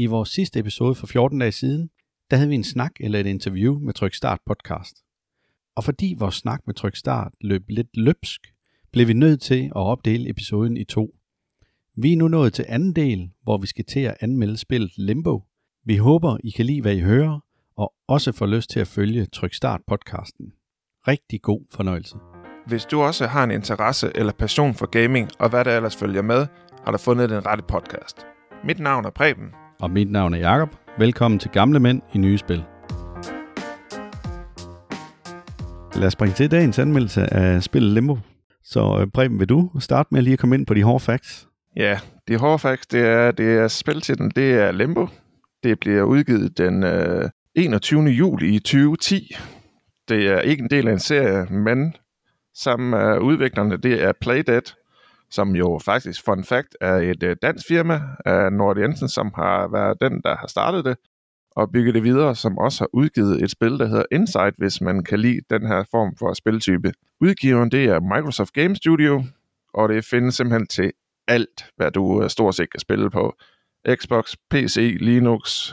I vores sidste episode for 14 dage siden, der havde vi en snak eller et interview med Tryk Start podcast. Og fordi vores snak med Tryk Start løb lidt løbsk, blev vi nødt til at opdele episoden i to. Vi er nu nået til anden del, hvor vi skal til at anmelde spillet Limbo. Vi håber, I kan lide, hvad I hører, og også får lyst til at følge Tryk Start podcasten. Rigtig god fornøjelse. Hvis du også har en interesse eller passion for gaming, og hvad der ellers følger med, har du fundet den rette podcast. Mit navn er Preben. Og mit navn er Jakob. Velkommen til Gamle Mænd i Nye Spil. Lad os springe til dagens anmeldelse af spillet Limbo. Så øh, Preben, vil du starte med lige at komme ind på de hårde facts? Ja, de hårde facts, det er, det er spiltitlen, det er Limbo. Det bliver udgivet den øh, 21. juli i 2010. Det er ikke en del af en serie, men sammen med udviklerne, det er Playdead, som jo faktisk, fun fact, er et uh, dansk firma af Nord Jensen, som har været den, der har startet det, og bygget det videre, som også har udgivet et spil, der hedder Insight, hvis man kan lide den her form for spiltype. Udgiveren, det er Microsoft Game Studio, og det findes simpelthen til alt, hvad du uh, stort set kan spille på. Xbox, PC, Linux,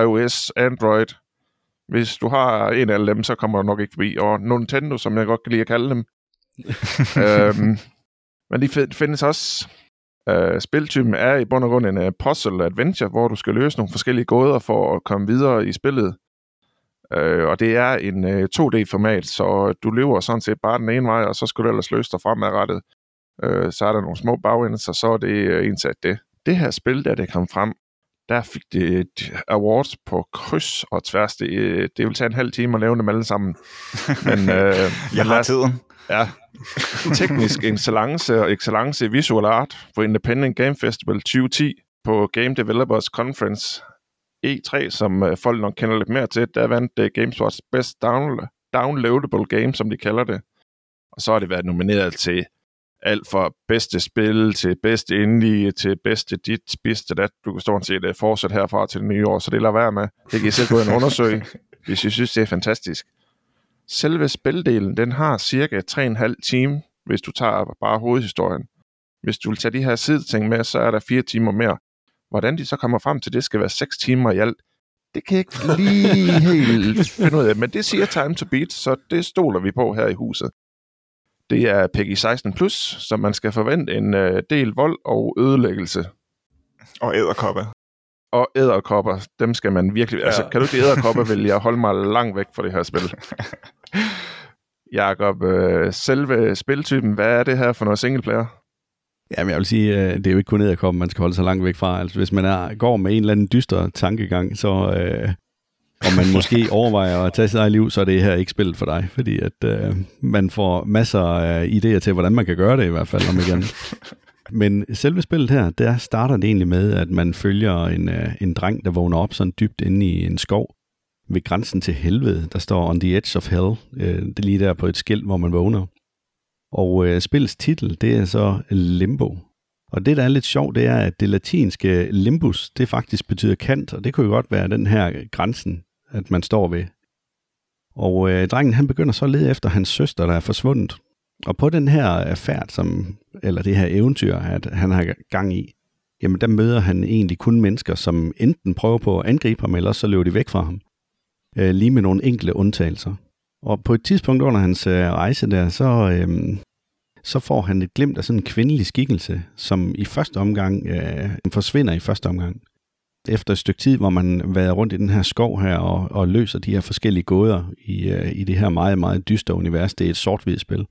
iOS, Android. Hvis du har en af dem, så kommer du nok ikke forbi. Og Nintendo, som jeg godt kan lide at kalde dem. øhm, men de findes også. Uh, spiltypen er i bund og grund en uh, puzzle adventure, hvor du skal løse nogle forskellige gåder for at komme videre i spillet. Uh, og det er en uh, 2D-format, så du løber sådan set bare den ene vej, og så skal du ellers løse dig fremadrettet. Uh, så er der nogle små bagender, så så er det uh, indsat det. Det her spil, da det kom frem, der fik det et awards på kryds og tværs. Det, det vil tage en halv time at lave dem alle sammen. Men, uh, jeg har tiden. Ja. Teknisk excellence og excellence i visual art på Independent Game Festival 2010 på Game Developers Conference E3, som uh, folk nok kender lidt mere til. Der vandt uh, GameSpot's Best down, Downloadable Game, som de kalder det. Og så har det været nomineret til alt fra bedste spil til bedste indie til bedste dit, bedste dat. Du kan stort set uh, fortsætte herfra til det nye år, så det lader være med. Det kan I selv gå ind og undersøge, hvis I synes, det er fantastisk. Selve spildelen, den har cirka 3,5 time, hvis du tager bare hovedhistorien. Hvis du vil tage de her sideting med, så er der 4 timer mere. Hvordan de så kommer frem til, det skal være 6 timer i alt, det kan jeg ikke lige helt finde ud af. Men det siger Time to Beat, så det stoler vi på her i huset. Det er PEGI 16+, plus, så man skal forvente en uh, del vold og ødelæggelse. Og æderkoppe. Og æderkopper, dem skal man virkelig... Ja. Altså, kan du ikke æderkopper, vil jeg holde mig langt væk fra det her spil. Jakob, øh, selve spiltypen, hvad er det her for noget singleplayer? Jamen, jeg vil sige, øh, det er jo ikke kun æderkoppen, man skal holde sig langt væk fra. Altså, hvis man er, går med en eller anden dyster tankegang, så... Øh, og man måske overvejer at tage sit eget liv, så er det her ikke spillet for dig, fordi at øh, man får masser af idéer til, hvordan man kan gøre det i hvert fald om igen. Men selve spillet her, der starter det egentlig med, at man følger en, øh, en dreng, der vågner op sådan dybt inde i en skov ved grænsen til helvede. Der står On the Edge of Hell. Øh, det er lige der på et skilt, hvor man vågner. Og øh, spillets titel, det er så Limbo. Og det, der er lidt sjovt, det er, at det latinske limbus, det faktisk betyder kant, og det kunne jo godt være den her grænsen, at man står ved. Og øh, drengen, han begynder så at lede efter hans søster, der er forsvundet. Og på den her færd, som, eller det her eventyr, at han har gang i, jamen der møder han egentlig kun mennesker, som enten prøver på at angribe ham, eller så løber de væk fra ham. Øh, lige med nogle enkle undtagelser. Og på et tidspunkt under hans øh, rejse der, så, øh, så får han et glimt af sådan en kvindelig skikkelse, som i første omgang øh, forsvinder i første omgang. Efter et stykke tid, hvor man været rundt i den her skov her og, og løser de her forskellige gåder i, øh, i det her meget, meget dystre univers. Det er et sort spil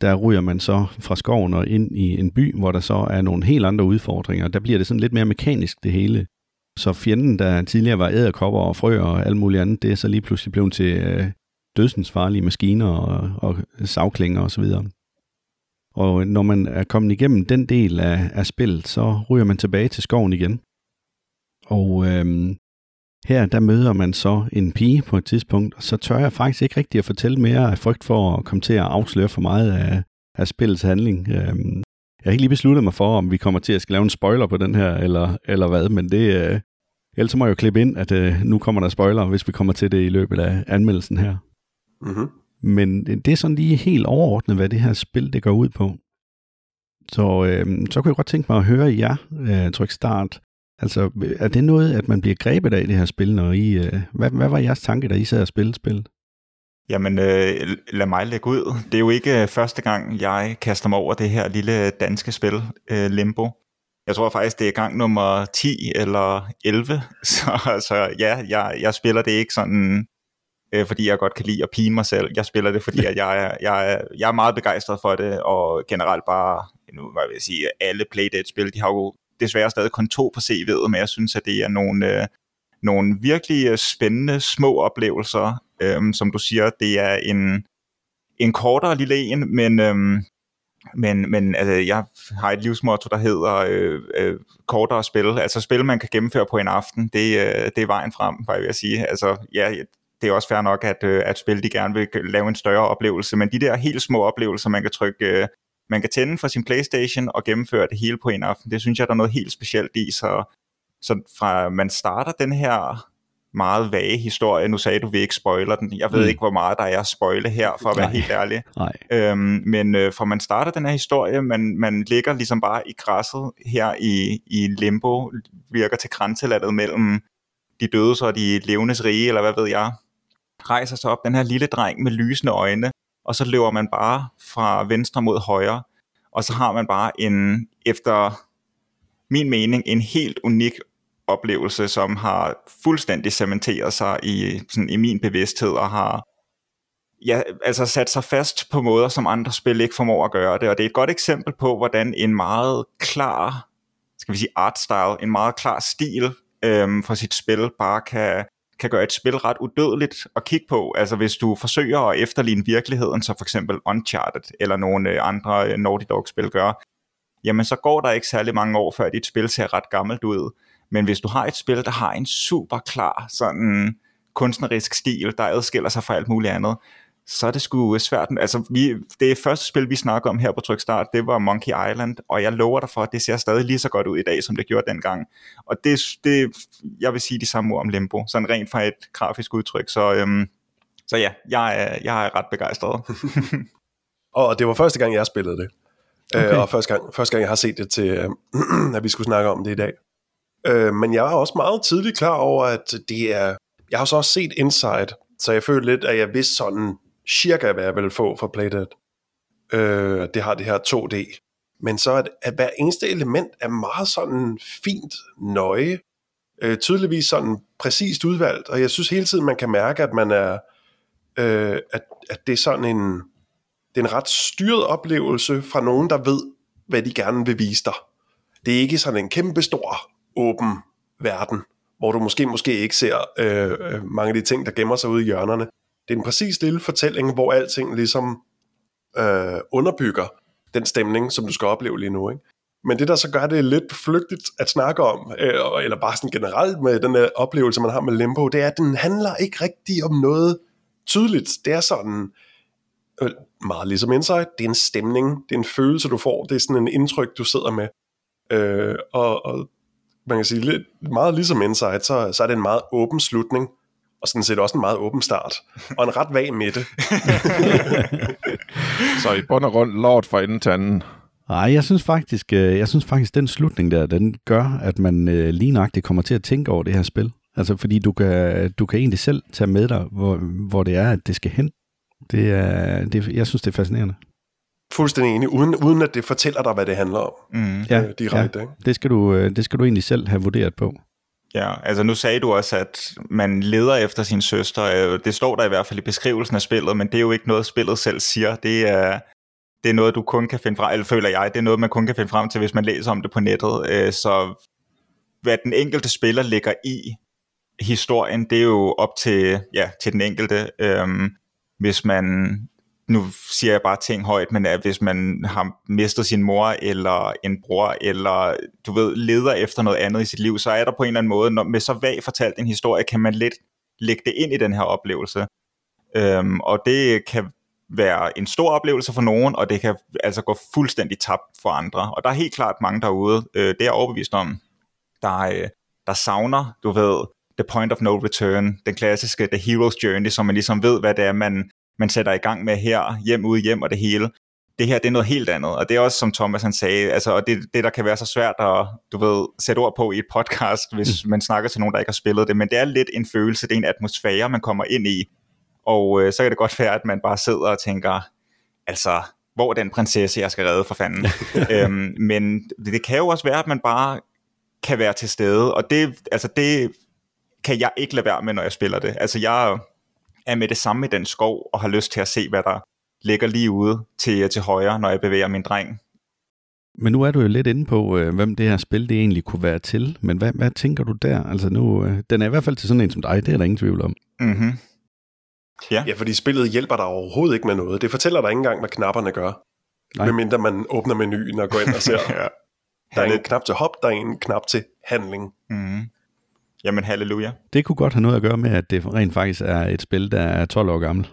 der ryger man så fra skoven og ind i en by, hvor der så er nogle helt andre udfordringer. Der bliver det sådan lidt mere mekanisk det hele. Så fjenden, der tidligere var æderkopper og frøer og alt muligt andet, det er så lige pludselig blevet til øh, dødsensfarlige maskiner og, og savklinger osv. Og, og når man er kommet igennem den del af, af spillet, så ryger man tilbage til skoven igen. Og øhm, her der møder man så en pige på et tidspunkt, og så tør jeg faktisk ikke rigtig at fortælle mere af frygt for at komme til at afsløre for meget af, af spillets handling. Øhm, jeg har ikke lige besluttet mig for, om vi kommer til at skal lave en spoiler på den her, eller, eller hvad, men det, øh, ellers må jeg jo klippe ind, at øh, nu kommer der spoiler, hvis vi kommer til det i løbet af anmeldelsen her. Mm-hmm. Men det er sådan lige helt overordnet, hvad det her spil det går ud på. Så, øh, så kunne jeg godt tænke mig at høre jer, øh, tryk start, Altså, er det noget, at man bliver grebet af i det her spil, når I... Øh, hvad, hvad var jeres tanke, da I sad og spillede spillet? Jamen, øh, lad mig lægge ud. Det er jo ikke øh, første gang, jeg kaster mig over det her lille danske spil, øh, Limbo. Jeg tror faktisk, det er gang nummer 10 eller 11. Så altså, ja, jeg, jeg spiller det ikke sådan, øh, fordi jeg godt kan lide at pine mig selv. Jeg spiller det, fordi at jeg, jeg, jeg er meget begejstret for det, og generelt bare, nu hvad vil jeg sige, alle Playdate-spil, de har jo desværre stadig kun to på CV'et, men jeg synes, at det er nogle, øh, nogle virkelig øh, spændende små oplevelser. Øhm, som du siger, det er en, en kortere lille en, men, øhm, men, men altså, jeg har et livsmotto, der hedder øh, øh, kortere spil. Altså spil, man kan gennemføre på en aften, det, øh, det er vejen frem, hvad jeg vil sige. Altså, ja, det er også fair nok, at, øh, at spil, de gerne vil lave en større oplevelse, men de der helt små oplevelser, man kan trykke, øh, man kan tænde for sin Playstation og gennemføre det hele på en aften, det synes jeg, der er noget helt specielt i, så, så fra man starter den her meget vage historie. Nu sagde du, vi ikke spoiler den. Jeg ved mm. ikke, hvor meget der er at spoile her, for at være Nej. helt ærlig. Nej. Øhm, men øh, for man starter den her historie, man, man ligger ligesom bare i græsset her i, i limbo, virker til grænselandet mellem de døde og de levendes rige, eller hvad ved jeg. Rejser sig op den her lille dreng med lysende øjne, og så løber man bare fra venstre mod højre, og så har man bare en, efter min mening, en helt unik oplevelse, som har fuldstændig cementeret sig i, sådan, i min bevidsthed og har ja, altså sat sig fast på måder, som andre spil ikke formår at gøre det. Og det er et godt eksempel på, hvordan en meget klar, skal vi sige art style, en meget klar stil øhm, for sit spil bare kan, kan gøre et spil ret udødeligt at kigge på. Altså hvis du forsøger at efterligne virkeligheden, så for eksempel Uncharted eller nogle øh, andre øh, Naughty Dog-spil gør, jamen så går der ikke særlig mange år, før dit spil ser ret gammelt ud. Men hvis du har et spil, der har en super klar sådan kunstnerisk stil, der adskiller sig fra alt muligt andet, så er det sgu svært. Altså, vi, det første spil, vi snakker om her på Trykstart, det var Monkey Island, og jeg lover dig for, at det ser stadig lige så godt ud i dag, som det gjorde dengang. Og det, det jeg vil sige de samme ord om Limbo, sådan rent fra et grafisk udtryk. Så, øhm, så ja, jeg er, jeg er ret begejstret. og det var første gang, jeg spillede det. Øh, okay. og første gang, første gang, jeg har set det til, at vi skulle snakke om det i dag. Øh, men jeg var også meget tidligt klar over, at det er... Jeg har så også set Inside, så jeg føler lidt, at jeg vidste sådan cirka, hvad jeg ville få for Playdead. Øh, det har det her 2D. Men så at, at hver eneste element er meget sådan fint nøje, øh, tydeligvis sådan præcist udvalgt, og jeg synes hele tiden, man kan mærke, at man er, øh, at, at det er sådan en, det er en ret styret oplevelse fra nogen, der ved, hvad de gerne vil vise dig. Det er ikke sådan en kæmpe stor åben verden, hvor du måske måske ikke ser øh, øh, mange af de ting, der gemmer sig ude i hjørnerne. Det er en præcis lille fortælling, hvor alting ligesom øh, underbygger den stemning, som du skal opleve lige nu. Ikke? Men det, der så gør det lidt flygtigt at snakke om, øh, eller bare sådan generelt med den der oplevelse, man har med Limbo, det er, at den handler ikke rigtig om noget tydeligt. Det er sådan øh, meget ligesom Insight. Det er en stemning, det er en følelse, du får. Det er sådan en indtryk, du sidder med. Øh, og, og man kan sige, lidt, meget ligesom Insight, så, så er det en meget åben slutning, og sådan set også en meget åben start, og en ret vag midte. så i bund og grund lort for enden til anden. Nej, jeg synes faktisk, øh, jeg synes faktisk, den slutning der, den gør, at man øh, lige nøjagtigt kommer til at tænke over det her spil. Altså, fordi du kan, du kan egentlig selv tage med dig, hvor, hvor det er, at det skal hen. Det er, det, jeg synes, det er fascinerende. Fuldstændig enig, uden, uden at det fortæller dig, hvad det handler om. Mm. Ja, øh, direkte, ja. Ikke? Det, skal du, øh, det skal du egentlig selv have vurderet på. Ja, altså nu sagde du også, at man leder efter sin søster. Øh, det står der i hvert fald i beskrivelsen af spillet, men det er jo ikke noget, spillet selv siger. Det er, det er noget, du kun kan finde frem, eller føler jeg, det er noget, man kun kan finde frem til, hvis man læser om det på nettet. Øh, så hvad den enkelte spiller ligger i historien, det er jo op til, ja, til den enkelte. Øhm, hvis man nu siger jeg bare ting højt, men at hvis man har mistet sin mor eller en bror, eller du ved, leder efter noget andet i sit liv, så er der på en eller anden måde, når, med så vag fortalt en historie, kan man lidt lægge det ind i den her oplevelse. Øhm, og det kan være en stor oplevelse for nogen, og det kan altså gå fuldstændig tabt for andre. Og der er helt klart mange derude, øh, det er jeg overbevist om, der, øh, der savner, du ved, the point of no return, den klassiske the hero's journey, som man ligesom ved, hvad det er, man, man sætter i gang med her, hjem ud hjem og det hele. det her det er noget helt andet, og det er også som Thomas han sagde, altså, og det, det der kan være så svært at du ved, sætte ord på i et podcast, hvis mm. man snakker til nogen, der ikke har spillet det, men det er lidt en følelse, det er en atmosfære, man kommer ind i, og øh, så kan det godt være, at man bare sidder og tænker, altså, hvor den prinsesse, jeg skal redde for fanden? øhm, men det kan jo også være, at man bare kan være til stede, og det, altså det kan jeg ikke lade være med, når jeg spiller det. Altså jeg er med det samme i den skov, og har lyst til at se, hvad der ligger lige ude til, til højre, når jeg bevæger min dreng. Men nu er du jo lidt inde på, øh, hvem det her spil det egentlig kunne være til. Men hvad, hvad tænker du der? Altså nu, øh, den er i hvert fald til sådan en som dig, det er der ingen tvivl om. Mm-hmm. Ja. ja, fordi spillet hjælper dig overhovedet ikke med noget. Det fortæller dig ikke engang, hvad knapperne gør. Nej. Medmindre man åbner menuen og går ind og ser. ja. Der er en knap til hop, der er en knap til handling. Mm. Jamen halleluja. Det kunne godt have noget at gøre med, at det rent faktisk er et spil, der er 12 år gammel.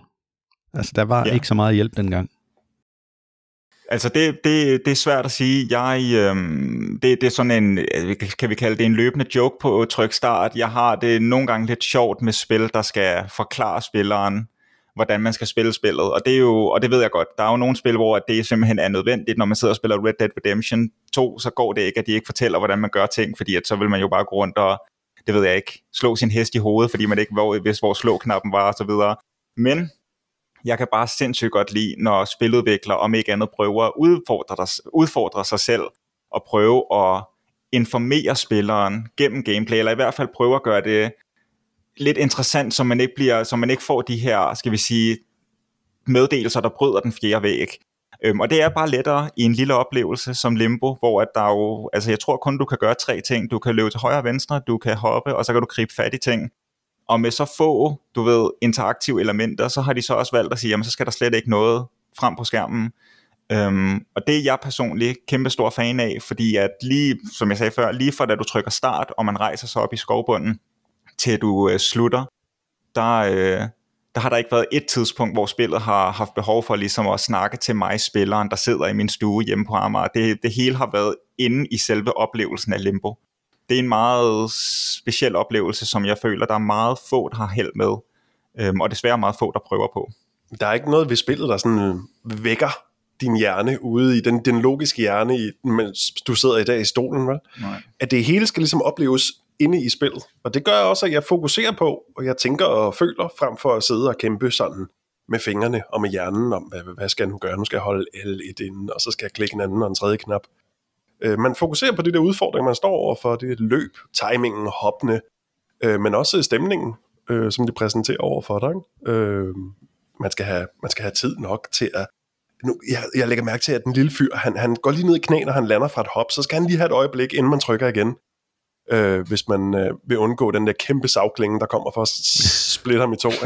Altså, der var ja. ikke så meget hjælp dengang. Altså, det, det, det er svært at sige. Jeg, øhm, det, det er sådan en, kan vi kalde det en løbende joke på tryk start. Jeg har det nogle gange lidt sjovt med spil, der skal forklare spilleren, hvordan man skal spille spillet. Og det, er jo, og det ved jeg godt. Der er jo nogle spil, hvor det simpelthen er nødvendigt. Når man sidder og spiller Red Dead Redemption 2, så går det ikke, at de ikke fortæller, hvordan man gør ting, fordi at så vil man jo bare gå rundt og, det ved jeg ikke, slå sin hest i hovedet, fordi man ikke vidste, hvor slå-knappen var og så videre. Men jeg kan bare sindssygt godt lide, når spiludviklere om ikke andet prøver at udfordre, udfordre sig selv og prøve at informere spilleren gennem gameplay, eller i hvert fald prøve at gøre det lidt interessant, så man ikke, bliver, så man ikke får de her, skal vi sige, meddelelser, der bryder den fjerde væg. Øhm, og det er bare lettere i en lille oplevelse som Limbo, hvor at der jo, altså jeg tror kun, du kan gøre tre ting. Du kan løbe til højre og venstre, du kan hoppe, og så kan du gribe fat i ting. Og med så få, du ved, interaktive elementer, så har de så også valgt at sige, jamen så skal der slet ikke noget frem på skærmen. Øhm, og det er jeg personligt kæmpe stor fan af, fordi at lige, som jeg sagde før, lige fra da du trykker start, og man rejser sig op i skovbunden, til du øh, slutter, der, øh, der har der ikke været et tidspunkt, hvor spillet har haft behov for ligesom at snakke til mig, spilleren, der sidder i min stue hjemme på Amager. Det, det hele har været inde i selve oplevelsen af Limbo det er en meget speciel oplevelse, som jeg føler, der er meget få, der har held med, øhm, og desværre meget få, der prøver på. Der er ikke noget ved spillet, der sådan vækker din hjerne ude i den, den logiske hjerne, i, mens du sidder i dag i stolen, vel? Nej. At det hele skal ligesom opleves inde i spillet. Og det gør også, at jeg fokuserer på, og jeg tænker og føler, frem for at sidde og kæmpe sådan med fingrene og med hjernen om, hvad, hvad skal jeg nu gøre? Nu skal jeg holde L1 inden, og så skal jeg klikke en anden og en tredje knap. Øh, man fokuserer på de der udfordringer, man står overfor, det løb, timingen, hoppene, øh, men også stemningen, øh, som de præsenterer overfor dig. Øh, man, skal have, man skal have tid nok til at nu, jeg, jeg lægger mærke til, at den lille fyr, han, han går lige ned i knæ, når han lander fra et hop, så skal han lige have et øjeblik, inden man trykker igen. Øh, hvis man øh, vil undgå den der kæmpe savklinge, der kommer for at splitte ham i to.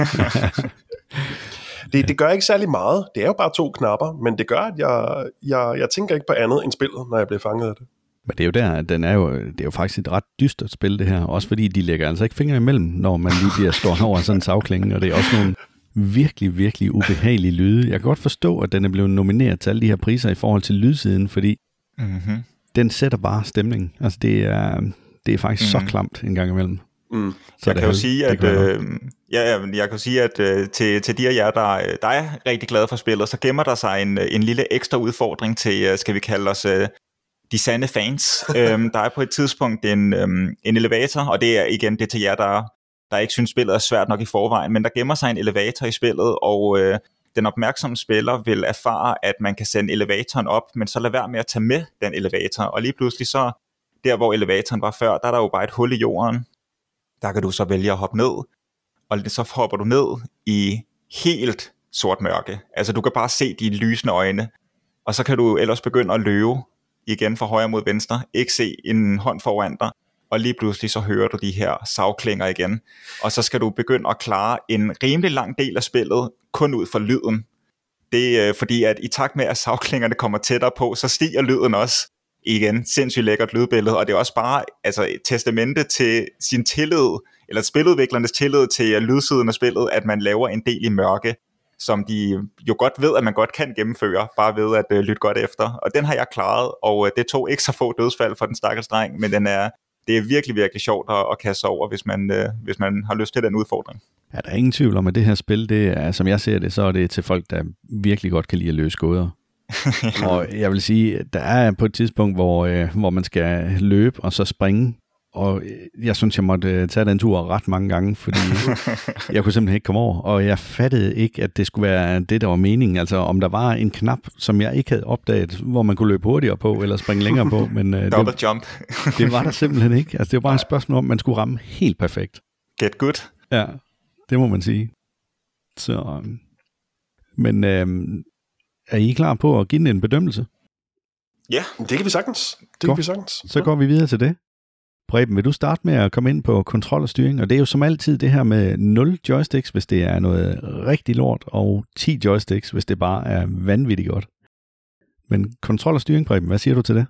Det, det gør ikke særlig meget. Det er jo bare to knapper, men det gør, at jeg, jeg, jeg tænker ikke på andet end spillet, når jeg bliver fanget af det. Men det er jo der, at den er jo, det er jo faktisk et ret dystert spil, det her. Også fordi de lægger altså ikke fingre imellem, når man lige bliver stået over sådan en savklinge, og det er også nogle virkelig, virkelig ubehagelige lyde. Jeg kan godt forstå, at den er blevet nomineret til alle de her priser i forhold til lydsiden, fordi mm-hmm. den sætter bare stemning. Altså det er, det er faktisk mm-hmm. så klamt en gang imellem. Mm. Så jeg kan jo sige, at, øh, ja, jeg kan sige, at øh, til, til de af jer, der, der er rigtig glade for spillet, så gemmer der sig en, en lille ekstra udfordring til, øh, skal vi kalde os, øh, de sande fans. øhm, der er på et tidspunkt en, øhm, en elevator, og det er igen det til jer, der, der ikke synes, spillet er svært nok i forvejen, men der gemmer sig en elevator i spillet, og øh, den opmærksomme spiller vil erfare, at man kan sende elevatoren op, men så lad være med at tage med den elevator, og lige pludselig så, der hvor elevatoren var før, der er der jo bare et hul i jorden, der kan du så vælge at hoppe ned, og så hopper du ned i helt sort mørke. Altså du kan bare se de lysende øjne, og så kan du ellers begynde at løbe igen fra højre mod venstre, ikke se en hånd foran dig, og lige pludselig så hører du de her savklinger igen. Og så skal du begynde at klare en rimelig lang del af spillet, kun ud fra lyden. Det er fordi, at i takt med, at savklingerne kommer tættere på, så stiger lyden også igen, sindssygt lækkert lydbillede, og det er også bare altså, et testamente til sin tillid, eller spiludviklernes tillid til øh, lydsiden af spillet, at man laver en del i mørke, som de jo godt ved, at man godt kan gennemføre, bare ved at øh, lytte godt efter. Og den har jeg klaret, og øh, det tog ikke så få dødsfald for den stakkels dreng, men den er, det er virkelig, virkelig sjovt at, at kaste over, hvis man, øh, hvis man har lyst til den udfordring. Ja, der er ingen tvivl om, at det her spil, det er, som jeg ser det, så er det til folk, der virkelig godt kan lide at løse gåder. og jeg vil sige, der er på et tidspunkt, hvor, øh, hvor man skal løbe og så springe, og jeg synes, jeg måtte øh, tage den tur ret mange gange, fordi jeg kunne simpelthen ikke komme over, og jeg fattede ikke, at det skulle være det, der var meningen. Altså, om der var en knap, som jeg ikke havde opdaget, hvor man kunne løbe hurtigere på, eller springe længere på. Men, øh, Double det, jump. det var der simpelthen ikke. Altså, det var bare et spørgsmål om, man skulle ramme helt perfekt. Get good. Ja, det må man sige. Så, øh, men øh, er I klar på at give den en bedømmelse? Ja. Det kan vi sagtens. Det Godt. kan vi sagtens. Så går vi videre til det. Preben, vil du starte med at komme ind på kontrol og styring? Og det er jo som altid det her med 0 joysticks, hvis det er noget rigtig lort, og 10 joysticks, hvis det bare er vanvittigt godt. Men kontrol og styring, Preben, hvad siger du til det?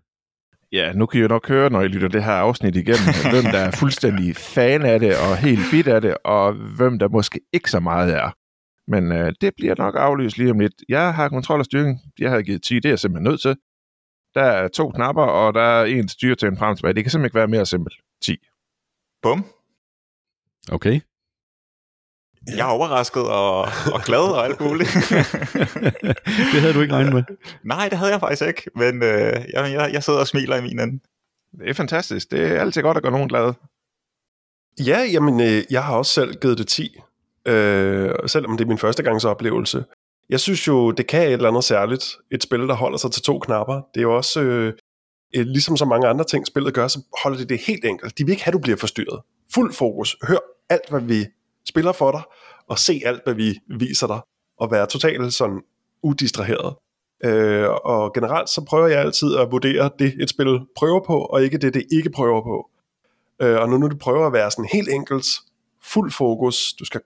Ja, nu kan I jo nok høre, når I lytter det her afsnit igennem, hvem der er fuldstændig fan af det og helt bit af det, og hvem der måske ikke så meget er. Men øh, det bliver nok aflyst lige om lidt. Jeg har kontrol og styring. Jeg har givet 10, det er jeg simpelthen nødt til. Der er to knapper, og der er en styre til en frem tilbage. Det kan simpelthen ikke være mere simpelt. 10. Bum. Okay. Jeg er overrasket og, og glad og alt muligt. det havde du ikke regnet med. Nej, det havde jeg faktisk ikke, men øh, jeg, jeg, jeg sidder og smiler i min ende. Det er fantastisk. Det er altid godt at gøre nogen glade. Ja, jamen, øh, jeg har også selv givet det 10, øh, selvom det er min første gangs oplevelse. Jeg synes jo, det kan et eller andet særligt. Et spil, der holder sig til to knapper. Det er jo også, øh, øh ligesom så mange andre ting, spillet gør, så holder det det helt enkelt. De vil ikke have, at du bliver forstyrret. Fuld fokus. Hør alt, hvad vi spiller for dig, og se alt, hvad vi viser dig, og være totalt sådan udistraheret. Øh, og generelt så prøver jeg altid at vurdere det, et spil prøver på, og ikke det, det ikke prøver på. Øh, og nu, nu du prøver at være sådan helt enkelt, fuld fokus, du skal,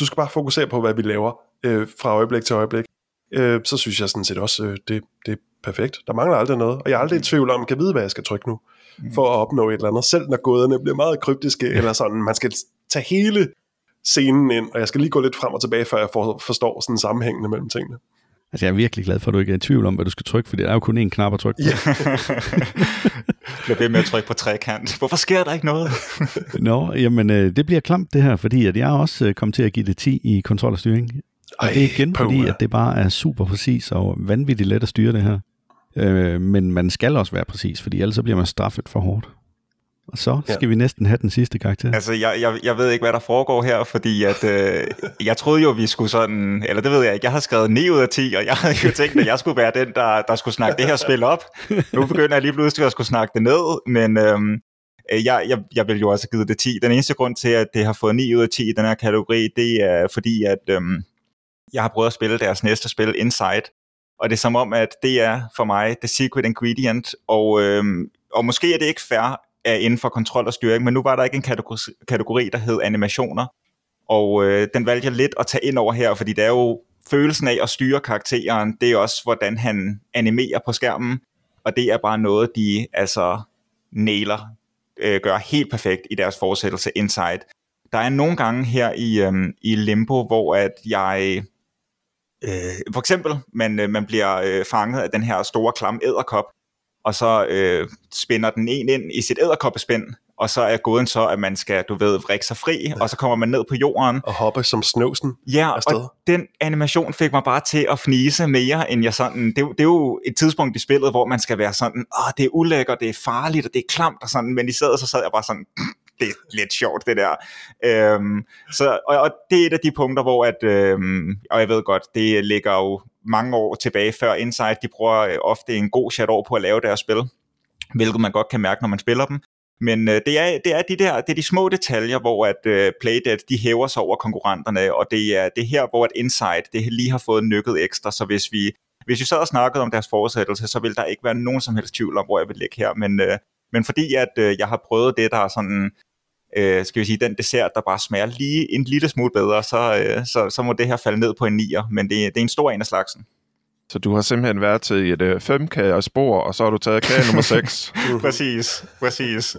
du skal bare fokusere på, hvad vi laver øh, fra øjeblik til øjeblik, øh, så synes jeg sådan set også, øh, det, det er perfekt. Der mangler aldrig noget, og jeg er aldrig i tvivl om, kan vide, hvad jeg skal trykke nu, for at opnå et eller andet, selv når gåderne bliver meget kryptiske, eller sådan, man skal tage hele scenen ind, og jeg skal lige gå lidt frem og tilbage, før jeg for, forstår sådan sammenhængende mellem tingene. Altså, jeg er virkelig glad for, at du ikke er i tvivl om, hvad du skal trykke, for det er jo kun én knap at trykke på. Ja. Bliver ved med at trykke på trekant. Hvorfor sker der ikke noget? Nå, jamen, øh, det bliver klamt det her, fordi at jeg også øh, kom til at give det 10 i kontrol og styring. Og Ej, det er igen fordi, puha. at det bare er super præcis og vanvittigt let at styre det her. Øh, men man skal også være præcis, fordi ellers så bliver man straffet for hårdt. Og så Ja. skal vi næsten have den sidste karakter. Altså, jeg, jeg, jeg ved ikke, hvad der foregår her, fordi at, øh, jeg troede jo, vi skulle sådan, eller det ved jeg ikke, jeg har skrevet 9 ud af 10, og jeg havde jo tænkt, at jeg skulle være den, der, der skulle snakke det her spil op. Nu begynder jeg lige pludselig at skulle snakke det ned, men øhm, øh, jeg, jeg, jeg vil jo også have givet det 10. Den eneste grund til, at det har fået 9 ud af 10 i den her kategori, det er fordi, at øhm, jeg har prøvet at spille deres næste spil, Inside, og det er som om, at det er for mig the secret ingredient, og, øhm, og måske er det ikke fair, er inden for kontrol og styring, men nu var der ikke en kategori, kategori der hed animationer, og øh, den valgte jeg lidt at tage ind over her, fordi det er jo følelsen af at styre karakteren, det er også, hvordan han animerer på skærmen, og det er bare noget, de altså næler, øh, gør helt perfekt i deres fortsættelse Inside. Der er nogle gange her i, øh, i Limbo, hvor at jeg... Øh, for eksempel, man, øh, man bliver øh, fanget af den her store klam æderkop, og så øh, spænder den en ind i sit æderkoppespind, og så er gåden så, at man skal, du ved, vrikke sig fri, og så kommer man ned på jorden. Og hoppe som snøvsen. Ja, afsted. og den animation fik mig bare til at fnise mere, end jeg sådan... Det, er jo- det er jo et tidspunkt i spillet, hvor man skal være sådan, åh, det er ulækkert, det er farligt, og det er klamt, og sådan, men i stedet så sad jeg bare sådan, det er lidt sjovt, det der. Øhm, så, og, og det er et af de punkter, hvor at, øhm, og jeg ved godt, det ligger jo mange år tilbage før Inside, de bruger øh, ofte en god chat år på at lave deres spil, hvilket man godt kan mærke, når man spiller dem. Men øh, det, er, det er de der, det er de små detaljer, hvor at øh, Playdead, de hæver sig over konkurrenterne, og det er det her, hvor at Insight det lige har fået nykket ekstra, så hvis vi, hvis vi sad og snakkede om deres fortsættelse, så vil der ikke være nogen som helst tvivl om, hvor jeg vil ligge her, men, øh, men fordi at øh, jeg har prøvet det, der er sådan, øh, skal vi sige, den dessert, der bare smager lige en lille smule bedre, så, øh, så, så må det her falde ned på en nier, men det, det er en stor en af slagsen. Så du har simpelthen været til et øh, femkage spor, og så har du taget kage nummer 6. Præcis, præcis.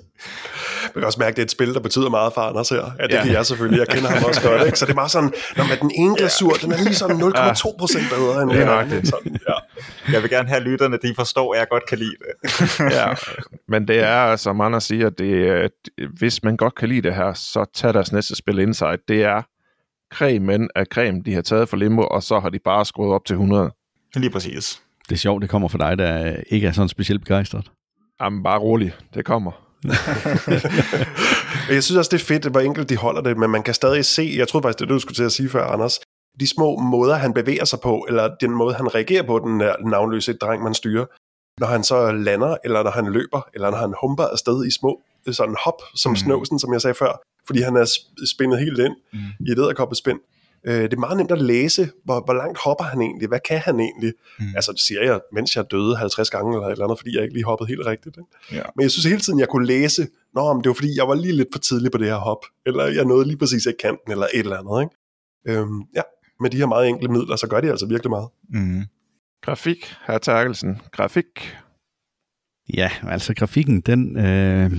Man kan også mærke, at det er et spil, der betyder meget for Anders her. Ja, det Ja. kan jeg selvfølgelig. Jeg kender ham også godt. Ikke? Så det er meget sådan, når man den ene glasur, den er lige sådan 0,2 procent bedre end Lige den nøjagtigt. anden. Sådan, ja. Jeg vil gerne have lytterne, de forstår, at jeg godt kan lide det. ja, men det er, som Anders siger, det, er- hvis man godt kan lide det her, så tag deres næste spil Inside. Det er cremen af creme, de har taget fra Limbo, og så har de bare skruet op til 100. Lige præcis. Det er sjovt, det kommer fra dig, der ikke er sådan specielt begejstret. Jamen, bare rolig. Det kommer. jeg synes også, det er fedt, hvor enkelt de holder det, men man kan stadig se, jeg troede faktisk, det er det, du skulle til at sige før, Anders, de små måder, han bevæger sig på, eller den måde, han reagerer på, den navnløse dreng, man styrer, når han så lander, eller når han løber, eller når han humper afsted i små sådan hop, som mm. snøvsen, som jeg sagde før, fordi han er spændet helt ind mm. i et æderkoppespind. Øh, det er meget nemt at læse, hvor, hvor langt hopper han egentlig, hvad kan han egentlig? Mm. Altså det siger jeg, mens jeg døde 50 gange eller et eller andet, fordi jeg ikke lige hoppede helt rigtigt. Ikke? Ja. Men jeg synes hele tiden, jeg kunne læse, Nå, men det var fordi, jeg var lige lidt for tidlig på det her hop, eller jeg nåede lige præcis ikke kanten, eller et eller andet. Ikke? Øhm, ja, med de her meget enkle midler, så gør de altså virkelig meget. Mm. Grafik, herr Terkelsen. Grafik. Ja, altså grafikken, den... Øh,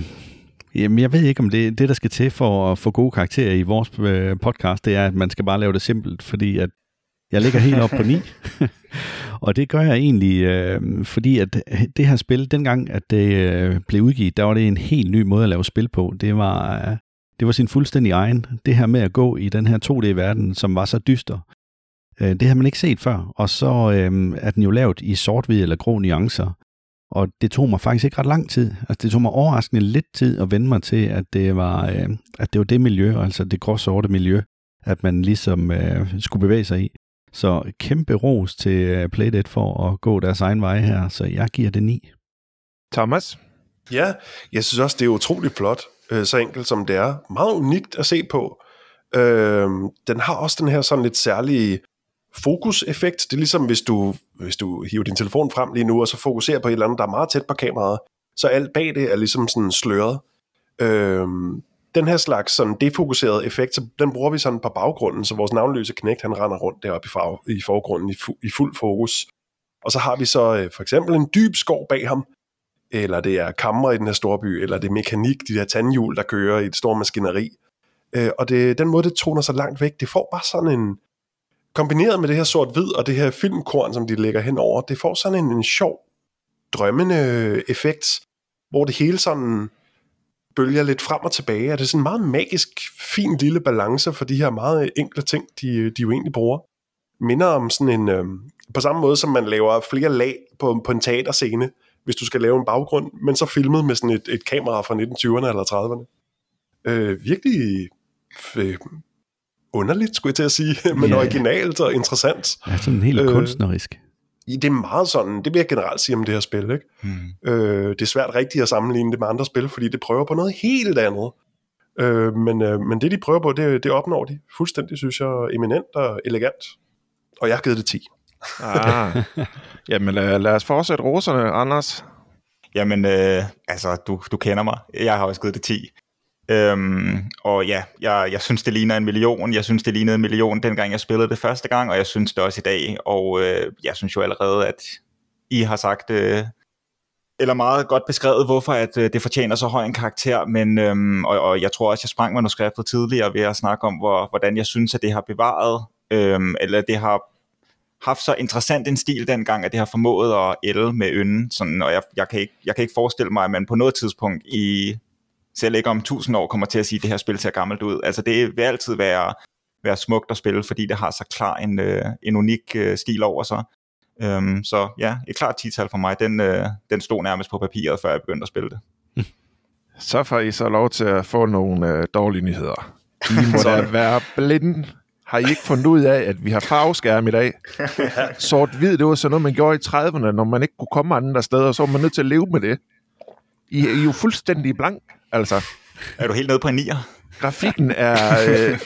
jamen, jeg ved ikke, om det, det, der skal til for at få gode karakterer i vores øh, podcast, det er, at man skal bare lave det simpelt, fordi at jeg ligger helt op på 9. og det gør jeg egentlig, øh, fordi at det her spil, dengang at det øh, blev udgivet, der var det en helt ny måde at lave spil på. Det var, øh, det var sin fuldstændig egen. Det her med at gå i den her 2D-verden, som var så dyster, øh, det har man ikke set før. Og så øh, er den jo lavet i sort-hvid eller grå nuancer. Og det tog mig faktisk ikke ret lang tid. Altså, det tog mig overraskende lidt tid at vende mig til, at det var, øh, at det, var det miljø, altså det gråsorte miljø, at man ligesom øh, skulle bevæge sig i. Så kæmpe ros til uh, Playdead for at gå deres egen vej her, så jeg giver det 9. Thomas? Ja, jeg synes også, det er utroligt flot, øh, så enkelt som det er. Meget unikt at se på. Øh, den har også den her sådan lidt særlige fokuseffekt. Det er ligesom, hvis du, hvis du hiver din telefon frem lige nu, og så fokuserer på et eller andet, der er meget tæt på kameraet, så alt bag det er ligesom sådan sløret. Øhm, den her slags sådan defokuserede effekt, så den bruger vi sådan på baggrunden, så vores navnløse knægt, han render rundt deroppe i, farve, i forgrunden i, fu- i fuld fokus. Og så har vi så øh, for eksempel en dyb skov bag ham, eller det er kammer i den her store by, eller det er mekanik, de der tandhjul, der kører i et stort maskineri. Øh, og det, den måde, det toner så langt væk, det får bare sådan en, kombineret med det her sort-hvid og det her filmkorn, som de lægger henover, det får sådan en, en sjov, drømmende effekt, hvor det hele sådan bølger lidt frem og tilbage. Er det sådan en meget magisk, fin lille balance for de her meget enkle ting, de, de jo egentlig bruger. Minder om sådan en, øh, på samme måde som man laver flere lag på, på en teaterscene, hvis du skal lave en baggrund, men så filmet med sådan et, et kamera fra 1920'erne eller 30'erne. Øh, virkelig øh, underligt, skulle jeg til at sige, men yeah. originalt og interessant. Ja, sådan helt øh, kunstnerisk det er meget sådan, det vil jeg generelt sige om det her spil. Ikke? Mm. Øh, det er svært rigtigt at sammenligne det med andre spil, fordi det prøver på noget helt andet. Øh, men, øh, men det de prøver på, det, det opnår de fuldstændig, synes jeg, eminent og elegant. Og jeg har givet det 10. ah. Jamen lad, lad os fortsætte roserne, Anders. Jamen, øh, altså, du, du kender mig. Jeg har også givet det 10. Øhm, og ja, jeg, jeg synes, det ligner en million. Jeg synes, det lignede en million, dengang jeg spillede det første gang, og jeg synes det også i dag. Og øh, jeg synes jo allerede, at I har sagt, øh, eller meget godt beskrevet, hvorfor at øh, det fortjener så høj en karakter, men øhm, og, og jeg tror også, jeg sprang manuskriptet tidligere ved at snakke om, hvor, hvordan jeg synes, at det har bevaret, øhm, eller det har haft så interessant en stil dengang, at det har formået at ælde med ynden, sådan, og jeg, jeg, kan ikke, jeg kan ikke forestille mig, at man på noget tidspunkt i selv ikke om tusind år kommer til at sige, at det her spil ser gammelt ud. Altså det vil altid være, være smukt at spille, fordi det har så klar en, øh, en unik øh, stil over sig. Øhm, så ja, et klart tital for mig. Den, øh, den stod nærmest på papiret, før jeg begyndte at spille det. Så får I så lov til at få nogle øh, dårlige nyheder. I må da være blinde. Har I ikke fundet ud af, at vi har farveskærm i dag? Sort-hvid, det var sådan noget, man gjorde i 30'erne, når man ikke kunne komme andre steder, så var man nødt til at leve med det. I, I er jo fuldstændig blank. Altså, er du helt nede på en nier? Grafikken er, øh,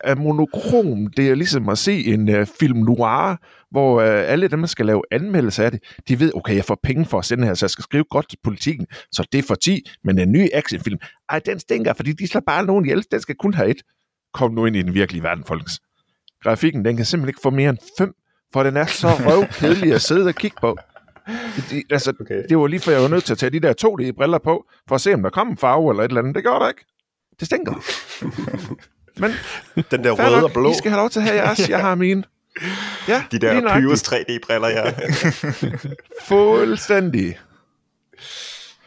er monokrom. Det er ligesom at se en øh, film noir, hvor øh, alle dem, der skal lave anmeldelser af det, de ved, okay, jeg får penge for at sende her, så jeg skal skrive godt til politikken, så det er for 10, men en ny actionfilm, ej, den stinker, fordi de slår bare nogen ihjel, den skal kun have et. Kom nu ind i den virkelige verden, folkens. Grafikken, den kan simpelthen ikke få mere end 5, for den er så røvkedelig at sidde og kigge på. Det, altså, okay. det var lige for, jeg var nødt til at tage de der to de briller på, for at se, om der kom en farve eller et eller andet. Det gør der ikke. Det stinker. Men den der røde og blå. I skal have lov til at have jeres. Jeg har mine. Ja, de der Pyrus 3D-briller, ja. Fuldstændig.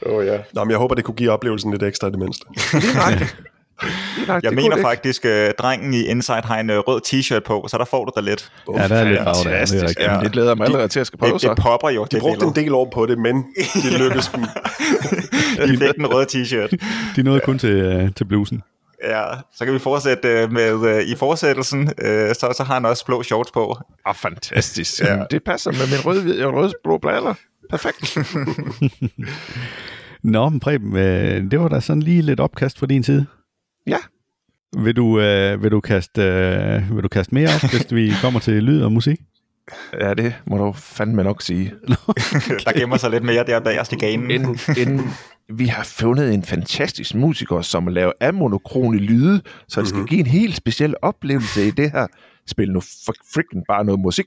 Åh oh, ja. Nå, men jeg håber, det kunne give oplevelsen lidt ekstra i det mindste. Lige nej, Jeg det mener faktisk, at drengen i Inside har en øh, rød t-shirt på, så der får du det lidt. Ja, der er lidt farve der. Det er Fantastisk. rigtigt. Jamen, det glæder mig allerede til at skal prøve Det, så. det popper jo, De det brugte en del år på det, men det lykkedes dem. De fik den røde t-shirt. De nåede kun til, øh, til blusen. Ja, så kan vi fortsætte øh, med, øh, i fortsættelsen, øh, så, så har han også blå shorts på. Ah, fantastisk. Ja. Ja. Det passer med min røde, røde blå briller. Perfekt. Nå, men Preben, øh, det var da sådan lige lidt opkast fra din side. Ja. Vil du, øh, vil du, kaste, øh, vil du kaste mere op, hvis vi kommer til lyd og musik? Ja, det må du fandme nok sige. Der gemmer sig lidt mere der bagerst i ganen. Inden, inden vi har fundet en fantastisk musiker, som laver amonokrone lyde, så det skal Mhm. give en helt speciel oplevelse i det her spil. Nu for freaking bare noget musik.